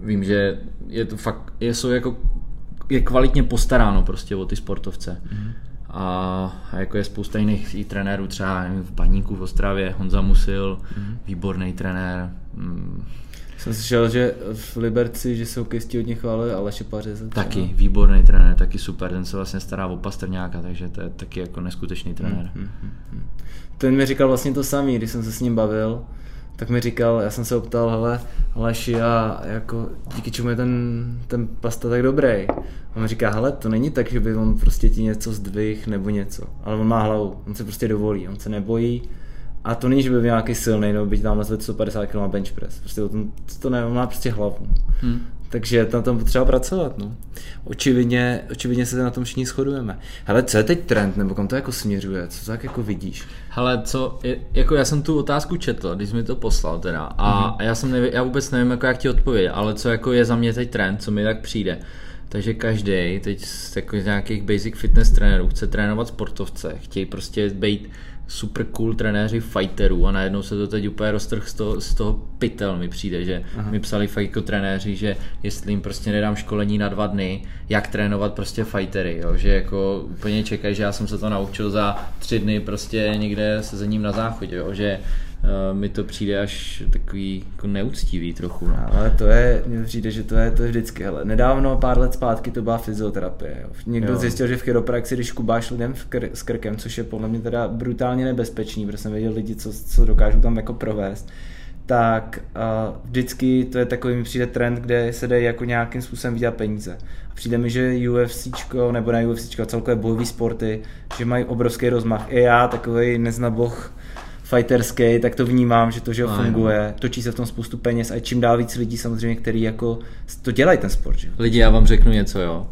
S3: vím, že je to fakt, je, jsou jako, je kvalitně postaráno prostě o ty sportovce. Mm. A, a jako je spousta jiných i trenérů, třeba nevím, v Baníku v Ostravě, Honza Musil, mm. výborný trenér, mm,
S2: Jsem slyšel, že v Liberci, že se hokejisti hodně chválili, ale Šepaře
S3: Taky výborný trenér, taky super, ten se vlastně stará o Pastrňáka, takže to je taky jako neskutečný trenér.
S2: Hmm. Ten mi říkal vlastně to samý, když jsem se s ním bavil, tak mi říkal, já jsem se optal, hele, Aleši, a jako díky čemu je ten, ten pasta tak dobrý? On mi říká, hele, to není tak, že by on prostě ti něco zdvih nebo něco, ale on má hlavu, on se prostě dovolí, on se nebojí a to není, že by byl nějaký silný, nebo by tam zvedl 150 kg na bench press, prostě o tom, to ne, on má prostě hlavu.
S3: Hmm.
S2: Takže tam tam potřeba pracovat, no. Očividně, očividně se na tom všichni shodujeme. Hele, co je teď trend, nebo kam to jako směřuje, co to tak jako vidíš?
S3: Hele, co, je, jako já jsem tu otázku četl, když jsi mi to poslal teda a,
S2: Mhm.
S3: mm-hmm. a já jsem neví, já vůbec nevím, jako jak ti odpovědět, ale co jako je za mě teď trend, co mi tak přijde. Takže každý teď z jako z nějakých basic fitness trenérů chce trénovat sportovce, chtějí prostě být super cool trenéři fighterů a najednou se to teď úplně roztrh z toho, z toho pytel mi přijde, že Aha. mi psali fakt jako trenéři, že jestli jim prostě nedám školení na dva dny, jak trénovat prostě fightery, jo? že jako úplně čekají, že já jsem se to naučil za tři dny prostě někde se za ním na záchodě, jo? že uh, mi to přijde až takový jako neúctivý trochu. No.
S2: Ale to je, mně přijde, že to je, to je vždycky. Hele, nedávno, pár let zpátky, to byla fyzioterapie. Jo. Někdo
S3: Jo.
S2: zjistil, že v chiropraxi, když kubáš lidem v kr- s krkem, což je podle mě teda brutálně nebezpečný, protože jsem viděl lidi, co, co dokážou tam jako provést, tak uh, vždycky to je takový, mi přijde trend, kde se dají jako nějakým způsobem vydělat peníze. A přijde mi, že UFC, nebo na UFC, celkové bojové sporty, že mají obrovský rozmach. I já, takový neznaboch fighterský, tak to vnímám, že to, že
S3: Ano.
S2: funguje, točí se v tom spoustu peněz a čím dál víc lidí samozřejmě, který jako to dělají ten sport, že?
S3: Lidi, já vám řeknu něco, jo.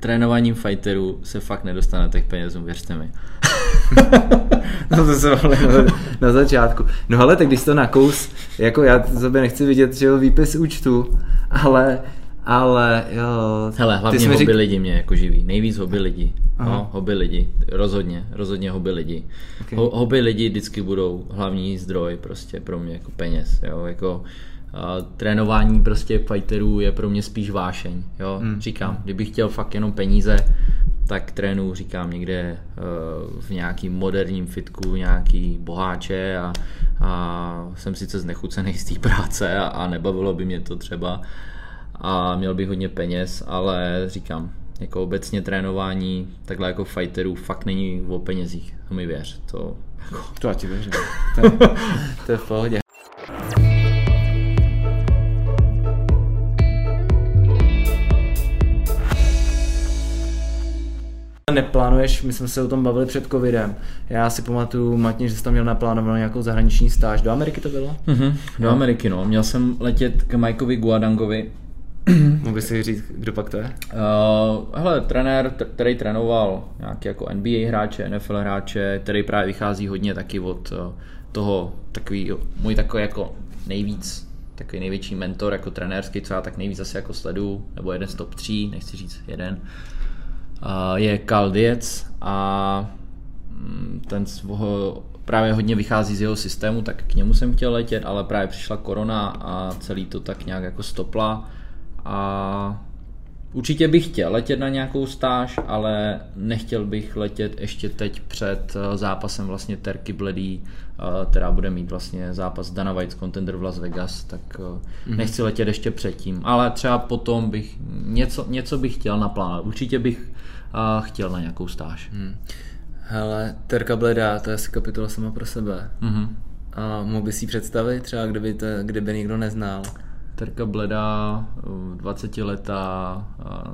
S3: Trénováním fighterů se fakt nedostanete k penězům, věřte mi.
S2: No to ale na, na začátku. No ale tak když to nakous, jako já sobě nechci vidět, že jo, výpis účtu, ale, ale jo.
S3: Hele, hlavně hobby
S2: řík-
S3: lidi mě jako živí. Nejvíc hobby lidi.
S2: Aha.
S3: No, hobby lidi. Rozhodně, rozhodně hobby lidi.
S2: Ok.
S3: Ho, hobby lidi vždycky budou hlavní zdroj prostě pro mě jako peněz. Jo? Jako, Uh, trénování prostě fighterů je pro mě spíš vášeň, jo, mm. říkám, kdybych chtěl fakt jenom peníze, tak trénu, říkám, někde uh, v nějakým moderním fitku, nějaký boháče a, a jsem sice znechucený z té práce a, a nebavilo by mě to třeba a měl bych hodně peněz, ale říkám, jako obecně trénování takhle jako fighterů fakt není o penězích, to mi věř. To, jako...
S2: to já ti věřím. to, to je v pohodě. Neplánuješ, my jsme se o tom bavili před covidem. Já si pamatuju, Matně, že jsi tam měl naplánovanou nějakou zahraniční stáž. Do Ameriky to bylo?
S3: Mm-hmm, do no. Ameriky, no. Měl jsem letět k Mikeovi Guadangovi,
S2: Mohl bys si říct, kdo pak to je?
S3: Uh, hele, trenér, který trénoval nějaký jako NBA hráče, NFL hráče, který právě vychází hodně taky od uh, toho, takový, můj takový jako nejvíc, takový největší mentor jako trenérský, co já tak nejvíc asi jako sledu, nebo jeden z top 3, nechci říct jeden, uh, je Carl Dietz a mm, ten svého právě hodně vychází z jeho systému, tak k němu jsem chtěl letět, ale právě přišla korona a celý to tak nějak jako stopla a určitě bych chtěl letět na nějakou stáž, ale nechtěl bych letět ještě teď před eh, zápasem vlastně Terky Bledý, eh, která bude mít vlastně zápas Dana White Contender v Las Vegas, tak mm-hmm. nechci letět ještě předtím, ale třeba potom bych něco, něco bych chtěl naplánovat. Určitě bych chtěl na nějakou stáž. Hmm.
S2: Hele, Terka Bledá, to je asi kapitola sama pro sebe. Mm-hmm. A mohl bys si představit třeba, kdyby, to, kdyby někdo neznal?
S3: Terka Bledá, 20 letá,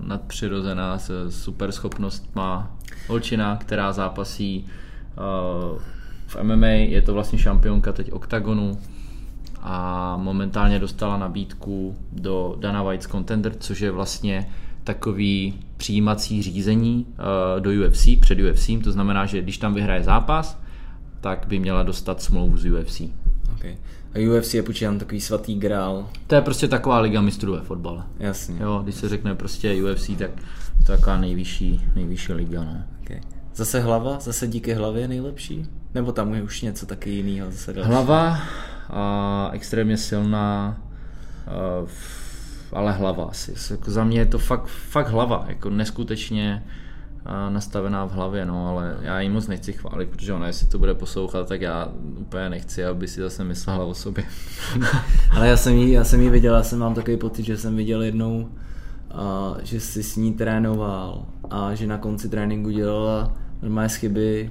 S3: nadpřirozená se super schopnostma holčina, která zápasí v MMA, je to vlastně šampionka teď OKTAGONu a momentálně dostala nabídku do Dana White's Contender, což je vlastně takový přijímací řízení do UFC, před UFC, to znamená, že když tam vyhraje zápas, tak by měla dostat smlouvu z UFC.
S2: Okay. A UFC je počítám takový svatý grál.
S3: To je prostě taková liga mistrů ve fotbale.
S2: Jasně.
S3: Jo, když se řekne prostě UFC, tak to je taková nejvyšší, nejvyšší liga. No.
S2: Okay. Zase hlava? Zase díky hlavě nejlepší? Nebo tam je už něco taky jiného? Zase
S3: další? Hlava, a extrémně silná, a, ale hlava asi. Jako za mě je to fakt, fakt hlava, jako neskutečně nastavená v hlavě, no, ale já ji moc nechci chválit, protože ona, jestli to bude poslouchat, tak já úplně nechci, aby si zase myslela o sobě.
S2: ale já jsem jí, já jsem jí viděl, já jsem mám takový pocit, že jsem viděl jednou, a, že si s ní trénoval a že na konci tréninku dělala normálně chyby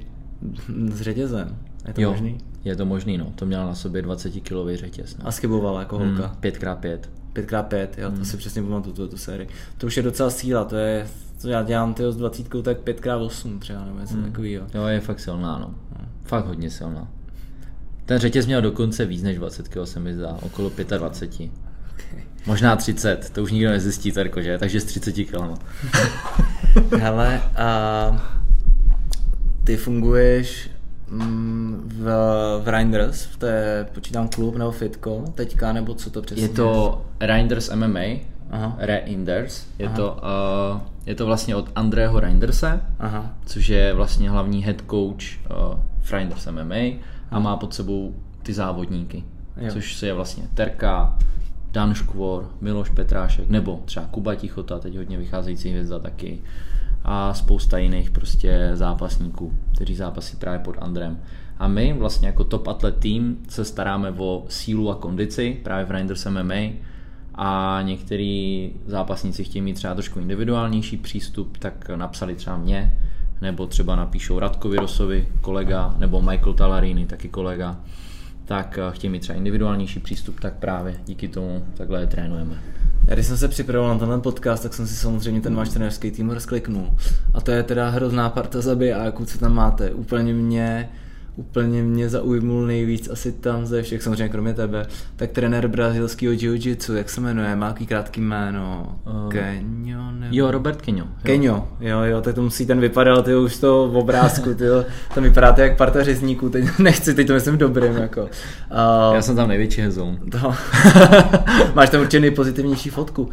S2: s řetězem. Je to jo, možný?
S3: Je to možný, no. To měla na sobě 20 kilový řetěz. No.
S2: A skybovala jako holka?
S3: Hmm, 5x5.
S2: 5x5, jo, hmm. to si přesně pamatuju, tu, tu sérii. To už je docela síla, to je co já dělám tyho s 20 tak 5x8 třeba, nebo něco hmm. takového.
S3: Jo, je fakt silná, no. Hmm. Fakt hodně silná. Ten řetěz měl dokonce víc než 20 kg, se mi zdá, okolo 25. Okay. Možná 30, to už nikdo nezjistí, Terko, že? Takže z 30 kg.
S2: Hele, a ty funguješ v, v Reinders, v té, počítám klub nebo fitko teďka, nebo co to přesně
S3: je? to Reinders MMA, Aha. Reinders, je Aha. to uh, je to vlastně od Andrého Reinderse, Aha. což je vlastně hlavní head coach uh, v Reinders MMA a má pod sebou ty závodníky, jo. což je vlastně Terka, Dan Škvor, Miloš Petrášek, nebo třeba Kuba Tichota, teď hodně vycházející hvězda taky a spousta jiných prostě zápasníků, kteří zápasí právě pod Andrem. A my vlastně jako top atlet tým se staráme o sílu a kondici právě v Reinders MMA, a některý zápasníci chtějí mít třeba trošku individuálnější přístup, tak napsali třeba mě, nebo třeba napíšou Radkovi Rosovi, kolega, nebo Michael Talarini, taky kolega, tak eh, chtějí mít třeba individuálnější přístup, tak právě díky tomu takhle je trénujeme.
S2: Já když jsem se připravoval na tenhle podcast, tak jsem si samozřejmě ten váš trenérský tým rozkliknul. A to je teda hrozná parta zabijáků, co tam máte. Úplně mě úplně mě zaujmul nejvíc asi tam ze všech, samozřejmě kromě tebe, tak trenér brazilského jiu-jitsu, jak se jmenuje, má jaký krátký jméno, uh, Kenyo, nebo...
S3: Jo, Robert Kenyo.
S2: Kenyo, jo, jo, tak to musí ten vypadal, ty už to v obrázku, ty tam vypadáte jak parta řezníků, teď nechci, teď to myslím dobrým, jako.
S3: Uh, Já jsem tam největší hezoun.
S2: To. Máš tam určitě nejpozitivnější fotku. Uh,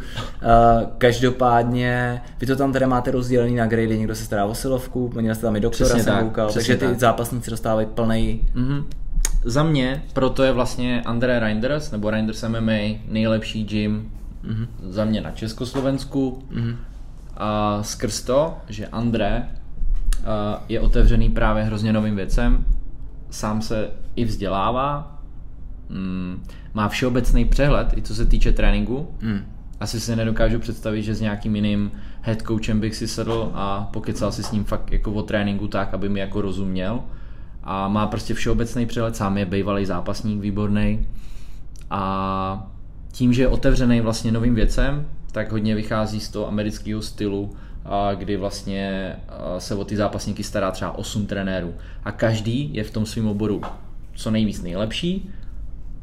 S2: každopádně, vy to tam teda máte rozdělený na grady, někdo se stará o silovku, měl jste tam i doktora, jsem koukal, takže ty tak. zápasníci dostávají plný, mm-hmm.
S3: za mě, proto je vlastně André Reinders, nebo Reinders MMA nejlepší gym mm-hmm. za mě na Československu. Mm-hmm. A skrz to, že André uh, je otevřený právě hrozně novým věcem, sám se i vzdělává, mm, má všeobecný přehled, i co se týče tréninku. Mm. Asi si nedokážu představit, že s nějakým jiným head coachem bych si sedl a pokecal si s ním fakt jako o tréninku tak, aby mi jako rozuměl. A má prostě všeobecný přehled, sám je bývalý zápasník výborný. A tím, že je otevřený vlastně novým věcem, tak hodně vychází z toho amerického stylu, kdy vlastně se o ty zápasníky stará třeba 8 trenérů. A každý je v tom svém oboru co nejvíc nejlepší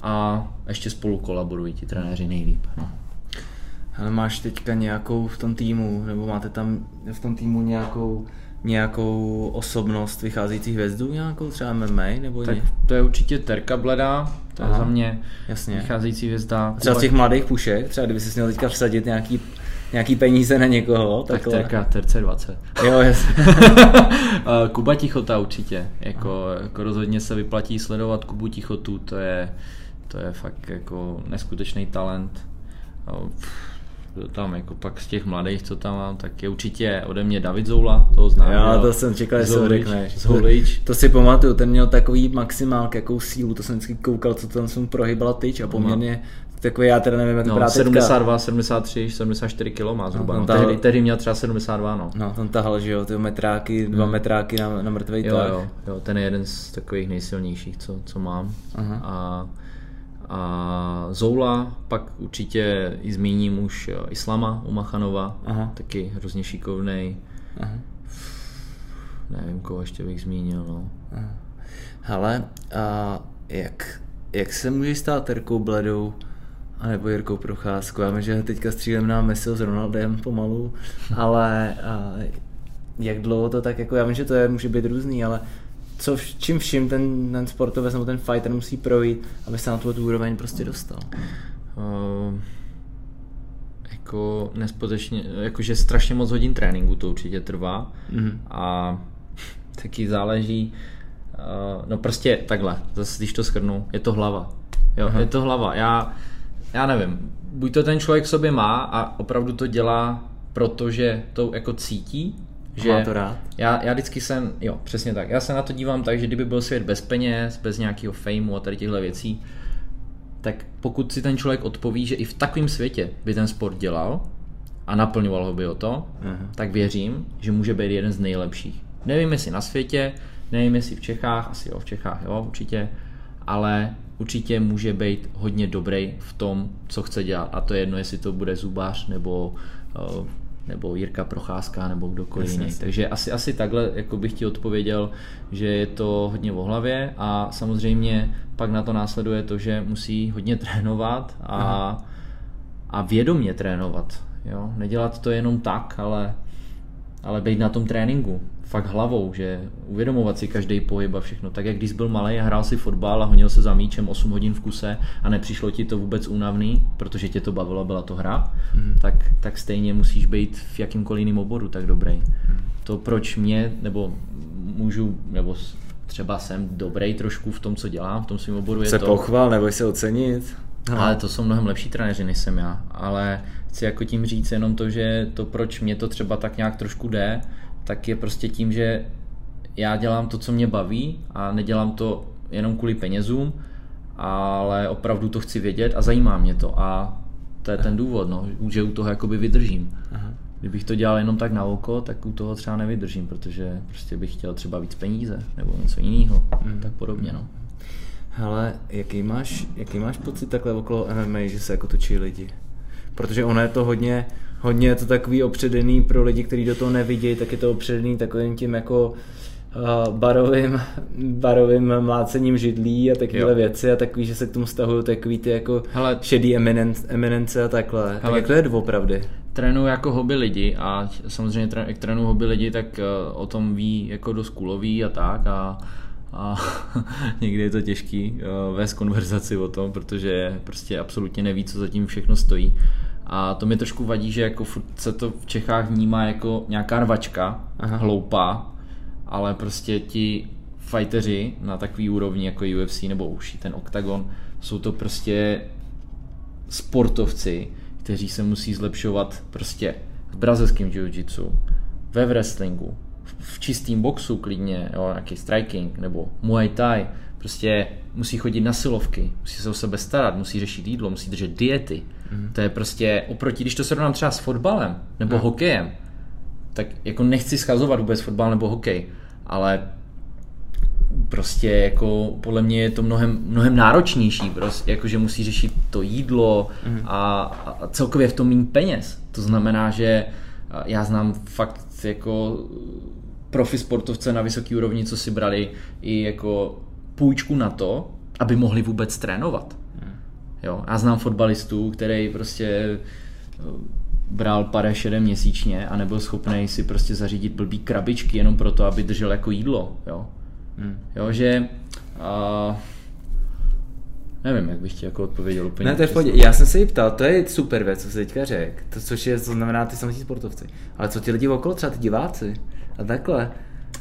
S3: a ještě spolu kolaborují ti trenéři nejlíp. No.
S2: Ale máš teďka nějakou v tom týmu, nebo máte tam v tom týmu nějakou nějakou osobnost vycházející hvězdu, nějakou třeba MMA nebo
S3: Tak to je určitě Terka Bleda, to je Aha, za mě jasně. vycházející hvězda.
S2: Třeba z těch mladých pušek, třeba kdyby si měl teďka vsadit nějaký, nějaký peníze na někoho.
S3: Tak takhle. Terka, Terce 20.
S2: Jo, jasně.
S3: Kuba Tichota určitě, jako, jako rozhodně se vyplatí sledovat Kubu Tichotu, to je, to je fakt jako neskutečný talent tam jako pak z těch mladých, co tam mám, tak je určitě ode mě David Zoula, toho znám.
S2: Já to jsem čekal, že se řekneš. Zoulič. To si pamatuju, ten měl takový maximál, jakou sílu, to jsem vždycky koukal, co tam jsem prohybala tyč a no. poměrně takový, já teda nevím, jak
S3: no, 72, teďka. 73, 74 kg má zhruba. No, no, tahal, tehdy, tehdy, měl třeba 72, no.
S2: No, tam tahal, že jo, ty metráky, dva hmm. metráky na, na mrtvej
S3: jo, jo, jo, ten je jeden z takových nejsilnějších, co, co mám. Aha. A a Zoula, pak určitě i zmíním už eh, Islama Umachanova, Aha. taky hrozně šikovnej. Aha. Nevím, koho ještě bych zmínil. No. Aha.
S2: Hele, a jak, jak se může stát Terkou Bledou a nebo Jirkou Procházkou? Já vím, že teďka střílem na Messi s Ronaldem pomalu, ale a, jak dlouho to tak, jako já vím, že to je, může být různý, ale co, čím vším ten, ten sportovec nebo ten fighter musí projít, aby se na tu úroveň prostě dostal? Uh,
S3: jako nespotečně, jakože strašně moc hodin tréninku to určitě trvá mm-hmm. a taky záleží, uh, no prostě takhle, zase když to schrnu, je to hlava. Jo, Aha. je to hlava. Já, já nevím, buď to ten člověk v sobě má a opravdu to dělá, protože to jako cítí,
S2: že Má to rád.
S3: Já, já vždycky jsem, jo, přesně tak. Já se na to dívám tak, že kdyby byl svět bez peněz, bez nějakého fameu a tady těchto věcí, tak pokud si ten člověk odpoví, že i v takovém světě by ten sport dělal a naplňoval ho by o to, uh-huh. tak věřím, že může být jeden z nejlepších. Nevím, jestli na světě, nevím, jestli v Čechách, asi jo, v Čechách, jo, určitě, ale určitě může být hodně dobrý v tom, co chce dělat. A to je jedno, jestli to bude zubář nebo uh, nebo Jirka Procházka nebo kdokoliv jiný. Takže asi, asi takhle jako bych ti odpověděl, že je to hodně v hlavě a samozřejmě pak na to následuje to, že musí hodně trénovat a, a vědomě trénovat. Jo? Nedělat to jenom tak, ale, ale být na tom tréninku fakt hlavou, že uvědomovat si každý pohyb a všechno. Tak jak když byl malý a hrál si fotbal a honil se za míčem 8 hodin v kuse a nepřišlo ti to vůbec únavný, protože tě to bavilo, byla to hra, mm. tak, tak stejně musíš být v jakýmkoliv jiném oboru tak dobrý. Mm. To proč mě, nebo můžu, nebo třeba jsem dobrý trošku v tom, co dělám, v tom svém oboru je
S2: se
S3: to...
S2: pochval, nebo se ocenit.
S3: No. Ale to jsou mnohem lepší trenéři, než jsem já. Ale chci jako tím říct jenom to, že to, proč mě to třeba tak nějak trošku jde, tak je prostě tím, že já dělám to, co mě baví a nedělám to jenom kvůli penězům, ale opravdu to chci vědět a zajímá mě to a to je ten důvod, no, že u toho jakoby vydržím. Aha. Kdybych to dělal jenom tak na oko, tak u toho třeba nevydržím, protože prostě bych chtěl třeba víc peníze nebo něco jiného, mm. tak podobně, no.
S2: Hele, jaký máš, jaký máš pocit takhle okolo MMA, že se jako točí lidi? Protože ono je to hodně, hodně je to takový opředený pro lidi, kteří do toho nevidějí, tak je to opředený takovým tím jako uh, barovým, barovým mlácením židlí a takové věci a takový, že se k tomu stahují takový ty jako Hele, šedý eminence, eminence a takhle. Hele, tak jak to je doopravdy?
S3: Trénuji jako hobby lidi a samozřejmě jak trénuji hobby lidi, tak uh, o tom ví jako dost kulový a tak a a někdy je to těžký uh, vést konverzaci o tom, protože prostě absolutně neví, co zatím všechno stojí. A to mi trošku vadí, že jako se to v Čechách vnímá jako nějaká rvačka, Aha. hloupá, ale prostě ti fighteři na takový úrovni jako UFC nebo už ten Octagon, jsou to prostě sportovci, kteří se musí zlepšovat prostě v brazilském jiu-jitsu, ve wrestlingu, v čistém boxu klidně, jo, nějaký striking nebo muay thai, prostě musí chodit na silovky, musí se o sebe starat, musí řešit jídlo, musí držet diety. Mm. To je prostě oproti, když to srovnám třeba s fotbalem nebo mm. hokejem, tak jako nechci schazovat vůbec fotbal nebo hokej, ale prostě jako podle mě je to mnohem, mnohem náročnější, prostě, jako že musí řešit to jídlo mm. a, a celkově v tom méně peněz. To znamená, že já znám fakt jako profi sportovce na vysoké úrovni, co si brali i jako půjčku na to, aby mohli vůbec trénovat. Jo, já znám fotbalistů, který prostě eh, bral pare šedem měsíčně a nebyl schopný si prostě zařídit blbý krabičky jenom proto, aby držel jako jídlo. Jo, hmm. jo že uh, Nevím, jak bych ti jako odpověděl úplně.
S2: Ne, to je v pohodě. Já jsem se jí ptal, to je super věc, co jsi teďka řekl, to, což je, co znamená ty samotní sportovci. Ale co ti lidi okolo, třeba ty diváci a takhle.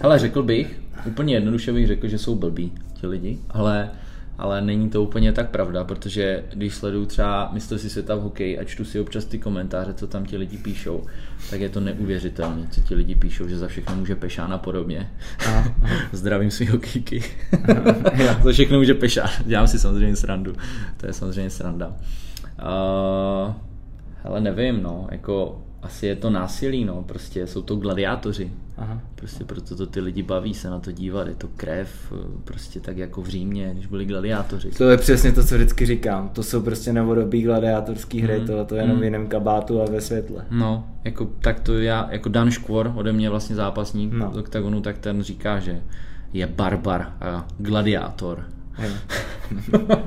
S3: Ale řekl bych, úplně jednoduše bych řekl, že jsou blbí ti lidi, ale ale není to úplně tak pravda, protože když sleduju třeba mistrovství světa v hokeji a čtu si občas ty komentáře, co tam ti lidi píšou, tak je to neuvěřitelné, co ti lidi píšou, že za všechno může Pešán a podobně. Aha, Zdravím svý hokejky. za všechno může Pešán. Dělám si samozřejmě srandu. To je samozřejmě sranda. Uh, ale nevím, no, jako asi je to násilí, no, prostě jsou to gladiátoři. Aha. Prostě proto to ty lidi baví se na to dívat, je to krev, prostě tak jako v Římě, když byli gladiátoři.
S2: To je přesně to, co vždycky říkám, to jsou prostě novodobí gladiátorský hry, mm. to, to je jenom mm. v jiném kabátu a ve světle.
S3: No, jako tak to já, jako Dan Škvor, ode mě vlastně zápasník no. z OKTAGONu, tak ten říká, že je barbar a gladiátor.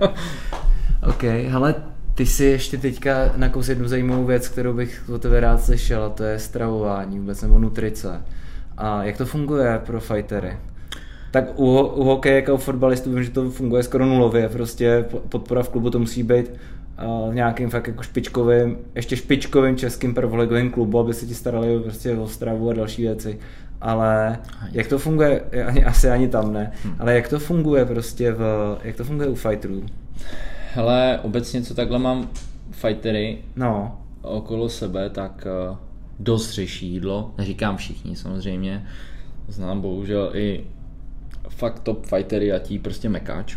S2: OK, ale ty si ještě teďka nakous jednu zajímavou věc, kterou bych o tebe rád slyšel, a to je stravování vůbec nebo nutrice. A jak to funguje pro fightery? Tak u, u hokeje jako u fotbalistů vím, že to funguje skoro nulově, prostě podpora v klubu to musí být uh, nějakým fakt jako špičkovým, ještě špičkovým českým prvoligovým klubu, aby se ti starali prostě o stravu a další věci. Ale jak to funguje, ani, asi ani tam ne, hmm. ale jak to funguje prostě v, jak to funguje u fighterů?
S3: Hele, obecně co takhle mám fightery no. okolo sebe, tak uh, dost řeší jídlo. Neříkám všichni samozřejmě. Znám bohužel i fakt top fightery a tí prostě mekáč.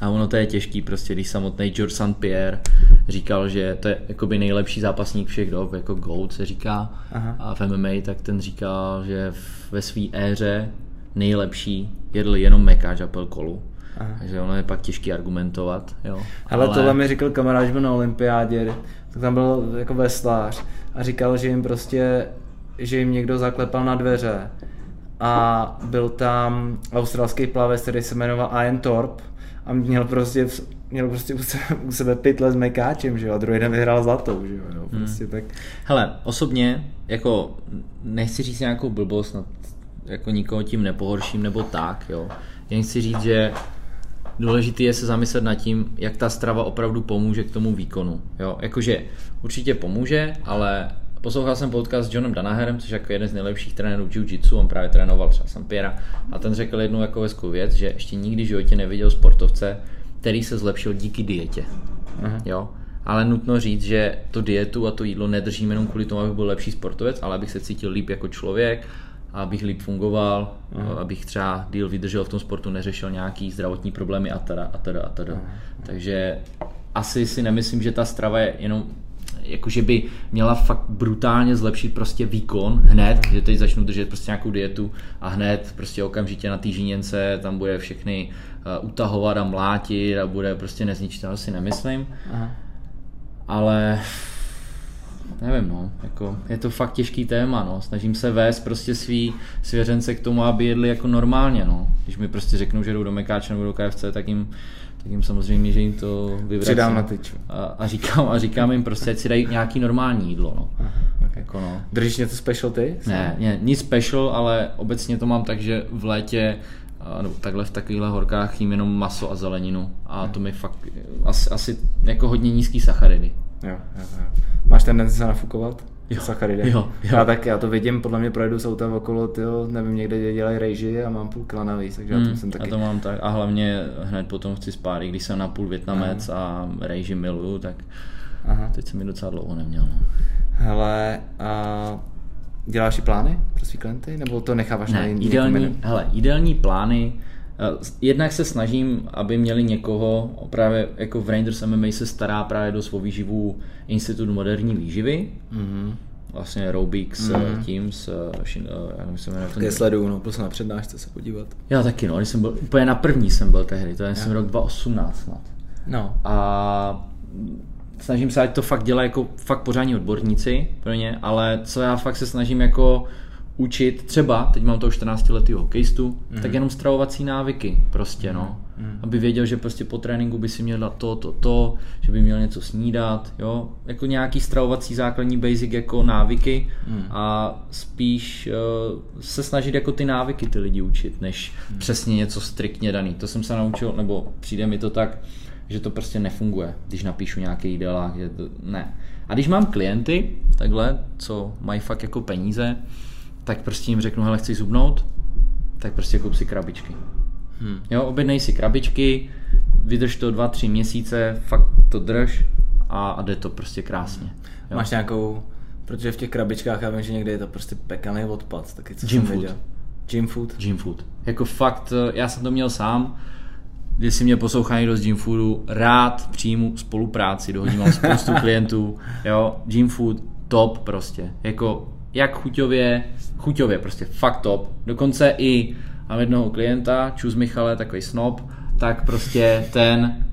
S3: A ono to je těžký, prostě když samotný George St. Pierre říkal, že to je jakoby nejlepší zápasník všech dob, jako GOAT se říká Aha. a v MMA, tak ten říkal, že ve své éře nejlepší jedl jenom mekáč a pil kolu. Aha. Takže ono je pak těžký argumentovat. Jo.
S2: Ale, ale tohle mi říkal kamarád, na olympiádě, tak tam byl jako veslář a říkal, že jim prostě, že jim někdo zaklepal na dveře a byl tam australský plavec, který se jmenoval Ian Thorpe a měl prostě měl prostě u sebe, u sebe pytle s mekáčem, že jo, a druhý den vyhrál zlatou, že jo, no, prostě hmm. tak.
S3: Hele, osobně, jako, nechci říct nějakou blbost, no, jako nikoho tím nepohorším nebo tak, jo. Jen chci říct, že důležité je se zamyslet nad tím, jak ta strava opravdu pomůže k tomu výkonu. Jo? Jakože určitě pomůže, ale poslouchal jsem podcast s Johnem Danaherem, což je jako jeden z nejlepších trenérů jiu-jitsu, on právě trénoval třeba Sampiera a ten řekl jednu jako hezkou věc, že ještě nikdy v životě neviděl sportovce, který se zlepšil díky dietě. Uh-huh. Jo? Ale nutno říct, že to dietu a to jídlo nedržím jenom kvůli tomu, abych byl lepší sportovec, ale abych se cítil líp jako člověk, abych líp fungoval, uh-huh. abych třeba díl vydržel v tom sportu, neřešil nějaký zdravotní problémy a teda a teda a teda. Uh-huh. Takže asi si nemyslím, že ta strava je jenom jakože by měla fakt brutálně zlepšit prostě výkon hned, že teď začnu držet prostě nějakou dietu a hned prostě okamžitě na té žíněnce tam bude všechny uh, utahovat a mlátit a bude prostě nezničitelný, si nemyslím. Uh-huh. Ale nevím, no, jako je to fakt těžký téma, no, snažím se vést prostě svý svěřence k tomu, aby jedli jako normálně, no, když mi prostě řeknou, že jdou do Mekáče nebo do KFC, tak jim, tak jim samozřejmě, že jim to vyvracím.
S2: Přidám na tyč.
S3: A, a, říkám, a říkám jim prostě, ať si dají nějaký normální jídlo, no. Aha,
S2: okay. jako no. Držíš něco special ty?
S3: Ne, ne, nic special, ale obecně to mám tak, že v létě no, takhle v takovýchhle horkách jím jenom maso a zeleninu a to mi fakt asi, asi jako hodně nízký sacharidy.
S2: Jo, jo, jo. Máš tendenci se nafukovat? Jo, sacharidy.
S3: Jo, jo.
S2: Já tak já to vidím, podle mě projedu s autem okolo, tyjo, nevím, někde dělají rejži a mám půl kila navíc, takže hmm, já to jsem taky.
S3: Já to mám tak a hlavně hned potom chci spát, i když jsem na půl Větnamec Aha. a rejži miluju, tak Aha. teď jsem mi docela dlouho neměl. No.
S2: Hele, a děláš i plány pro svý klienty, nebo to necháváš
S3: ne,
S2: na jiný?
S3: ideální, hele, ideální plány, Jednak se snažím, aby měli někoho, právě jako v Rangers MMA se stará právě do svou výživu Institut moderní výživy, mm-hmm. vlastně Aerobics mm-hmm. tím s, já nevím, se jmenuje.
S2: Také sleduju, no, prostě na přednášce se podívat.
S3: Já taky, no, když jsem byl, úplně na první jsem byl tehdy, to je jsem rok 2018 snad.
S2: No.
S3: A snažím se, ať to fakt dělají jako fakt pořádní odborníci pro ně, ale co já fakt se snažím jako učit, třeba, teď mám toho 14 letý hokejistu, mm. tak jenom stravovací návyky prostě, no. Mm. Aby věděl, že prostě po tréninku by si měl dát to, to, to, že by měl něco snídat, jo. Jako nějaký stravovací základní basic jako návyky mm. a spíš uh, se snažit jako ty návyky ty lidi učit, než mm. přesně něco striktně daný. To jsem se naučil, nebo přijde mi to tak, že to prostě nefunguje, když napíšu nějaký jídelák, že to, ne. A když mám klienty, takhle, co mají fakt jako peníze, tak prostě jim řeknu, hele, chci zubnout, tak prostě kup si krabičky. Hmm. Jo, objednej si krabičky, vydrž to dva, tři měsíce, fakt to drž a, a jde to prostě krásně.
S2: Jo. Máš nějakou, protože v těch krabičkách já vím, že někde je to prostě pekaný odpad, taky co
S3: Gym
S2: jsem
S3: food.
S2: Gym food?
S3: Gym food. Jako fakt, já jsem to měl sám, když si mě poslouchá někdo z Gym Foodu, rád přijmu spolupráci, dohodím mám spoustu klientů, jo, Gym Food, top prostě, jako jak chuťově, chuťově prostě fakt top, dokonce i mám jednoho klienta, Čus Michale, takový snob, tak prostě ten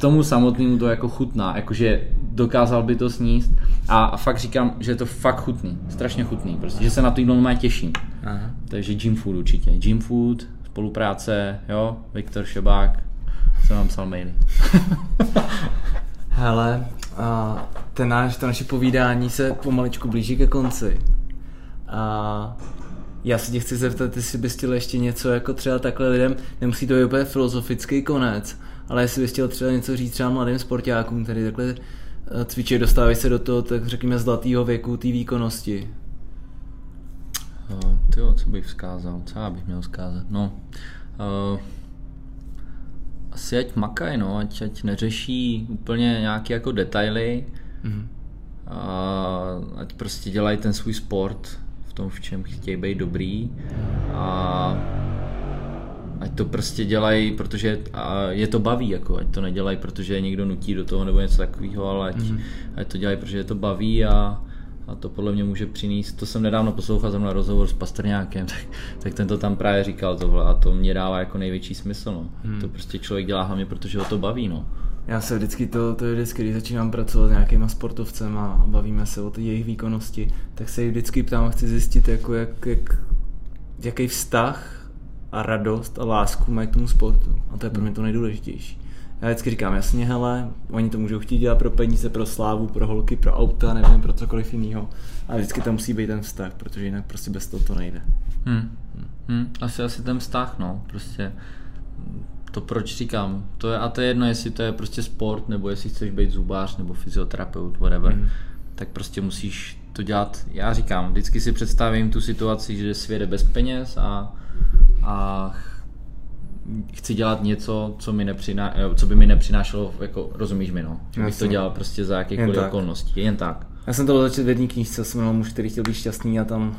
S3: tomu samotnému to jako chutná, jakože dokázal by to sníst a, a fakt říkám, že je to fakt chutný, strašně chutný, prostě, že se na to jídlo má těším. Aha. Takže Gym Food určitě, Gym Food, spolupráce, jo, Viktor Šebák, jsem vám psal maily.
S2: Hele, a ten náš, to naše povídání se pomaličku blíží ke konci. A já se tě chci zeptat, jestli bys chtěl ještě něco jako třeba takhle lidem, nemusí to být úplně filozofický konec, ale jestli bys chtěl třeba něco říct třeba mladým sportákům, který takhle eh, cvičí, dostávají se do toho, tak řekněme, zlatého věku, té výkonnosti.
S3: Uh, tyjo, co bych vzkázal? Co já bych měl vzkázat? No, uh, asi ať makaj, no, ať, ať neřeší úplně nějaké jako detaily, mm-hmm. a ať prostě dělají ten svůj sport v tom, v čem chtějí být dobrý a ať to prostě dělají, protože je to baví, jako, ať to nedělají, protože někdo nutí do toho nebo něco takového, ale ať, mm-hmm. ať to dělají, protože je to baví a, a to podle mě může přinést, to jsem nedávno poslouchal zrovna rozhovor s Pastrňákem, tak, tak ten to tam právě říkal tohle a to mě dává jako největší smysl, no. Hmm. To prostě člověk dělá hlavně, protože ho to baví, no.
S2: Já se vždycky, to, to je vždycky, když začínám pracovat s nějakýma sportovcem a bavíme se o jejich výkonnosti, tak se jich vždycky ptám a chci zjistit, jako jak, jak, jaký vztah a radost a lásku mají k tomu sportu. A to je pro mě to nejdůležitější. Já vždycky říkám, jasně, hele, oni to můžou chtít dělat pro peníze, pro slávu, pro holky, pro auta, nevím, pro cokoliv jiného. A vždycky tam musí být ten vztah, protože jinak prostě bez toho to nejde.
S3: Hmm. Hmm. Asi, asi ten vztah, no, prostě to proč říkám, to je, a to je jedno, jestli to je prostě sport, nebo jestli chceš být zubář, nebo fyzioterapeut, whatever, hmm. tak prostě musíš to dělat, já říkám, vždycky si představím tu situaci, že svět je bez peněz a, a chci dělat něco, co, mi nepřiná, eh, co by mi nepřinášelo, jako, rozumíš mi, no. Že bych to dělal prostě za jakékoliv okolností, jen tak.
S2: Já jsem to začal v jedné knížce, jsem měl muž, který chtěl být šťastný a tam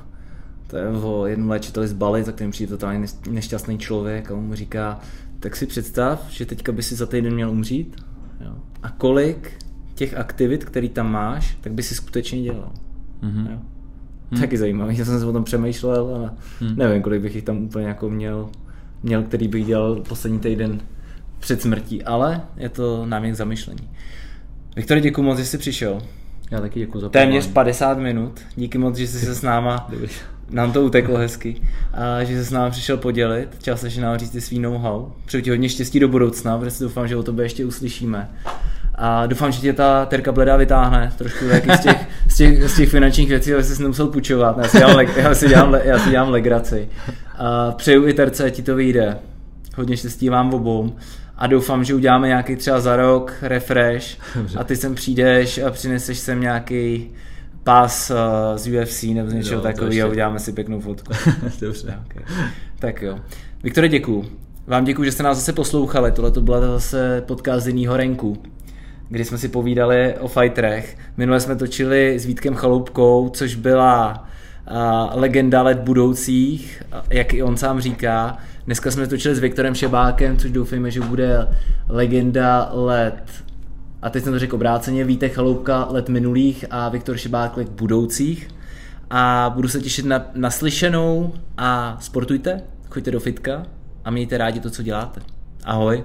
S2: to je o jednom léčiteli z Bali, za kterým přijde totálně nešťastný člověk a on mu říká, tak si představ, že teďka by si za týden měl umřít jo. a kolik těch aktivit, který tam máš, tak by si skutečně dělal. Mm-hmm. Jo. Hmm. Taky zajímavý, já jsem se o tom přemýšlel a hmm. nevím, kolik bych jich tam úplně jako měl měl, který bych dělal poslední týden před smrtí, ale je to námět zamyšlení. Viktor, děkuji moc, že jsi přišel.
S3: Já taky děkuji za
S2: Téměř 50 minut. Díky moc, že jsi se s náma, nám to uteklo hezky, a že jsi s náma přišel podělit. Čas se nám říct svý know-how. Přeju ti hodně štěstí do budoucna, protože si doufám, že o tobě ještě uslyšíme. A doufám, že tě ta terka bledá vytáhne trošku taky z těch, z těch, z těch finančních věcí, aby jsi nemusel půjčovat. Já si dělám, já si dělám, já si dělám legraci. A přeju i terce, ti to vyjde. Hodně štěstí vám obou. A doufám, že uděláme nějaký třeba za rok refresh Dobře. a ty sem přijdeš a přineseš sem nějaký pás uh, z UFC nebo z něčeho takového,
S3: ještě.
S2: uděláme si pěknou fotku.
S3: Dobře.
S2: okay. Tak jo. Viktore, děkuju. Vám děkuji, že jste nás zase poslouchali. Tohle to byla zase podcast z jinýho renku, kdy jsme si povídali o fighterech. Minule jsme točili s Vítkem Chaloupkou, což byla uh, legenda let budoucích, jak i on sám říká. Dneska jsme točili s Viktorem Šebákem, což doufejme, že bude legenda let a teď jsem to řekl obráceně, Vítek Chaloupka let minulých a Viktor Šebák let budoucích. A budu se těšit na naslyšenou a sportujte, choďte do fitka a mějte rádi to, co děláte. Ahoj.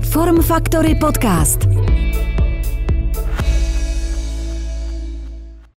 S1: Form Factory Podcast.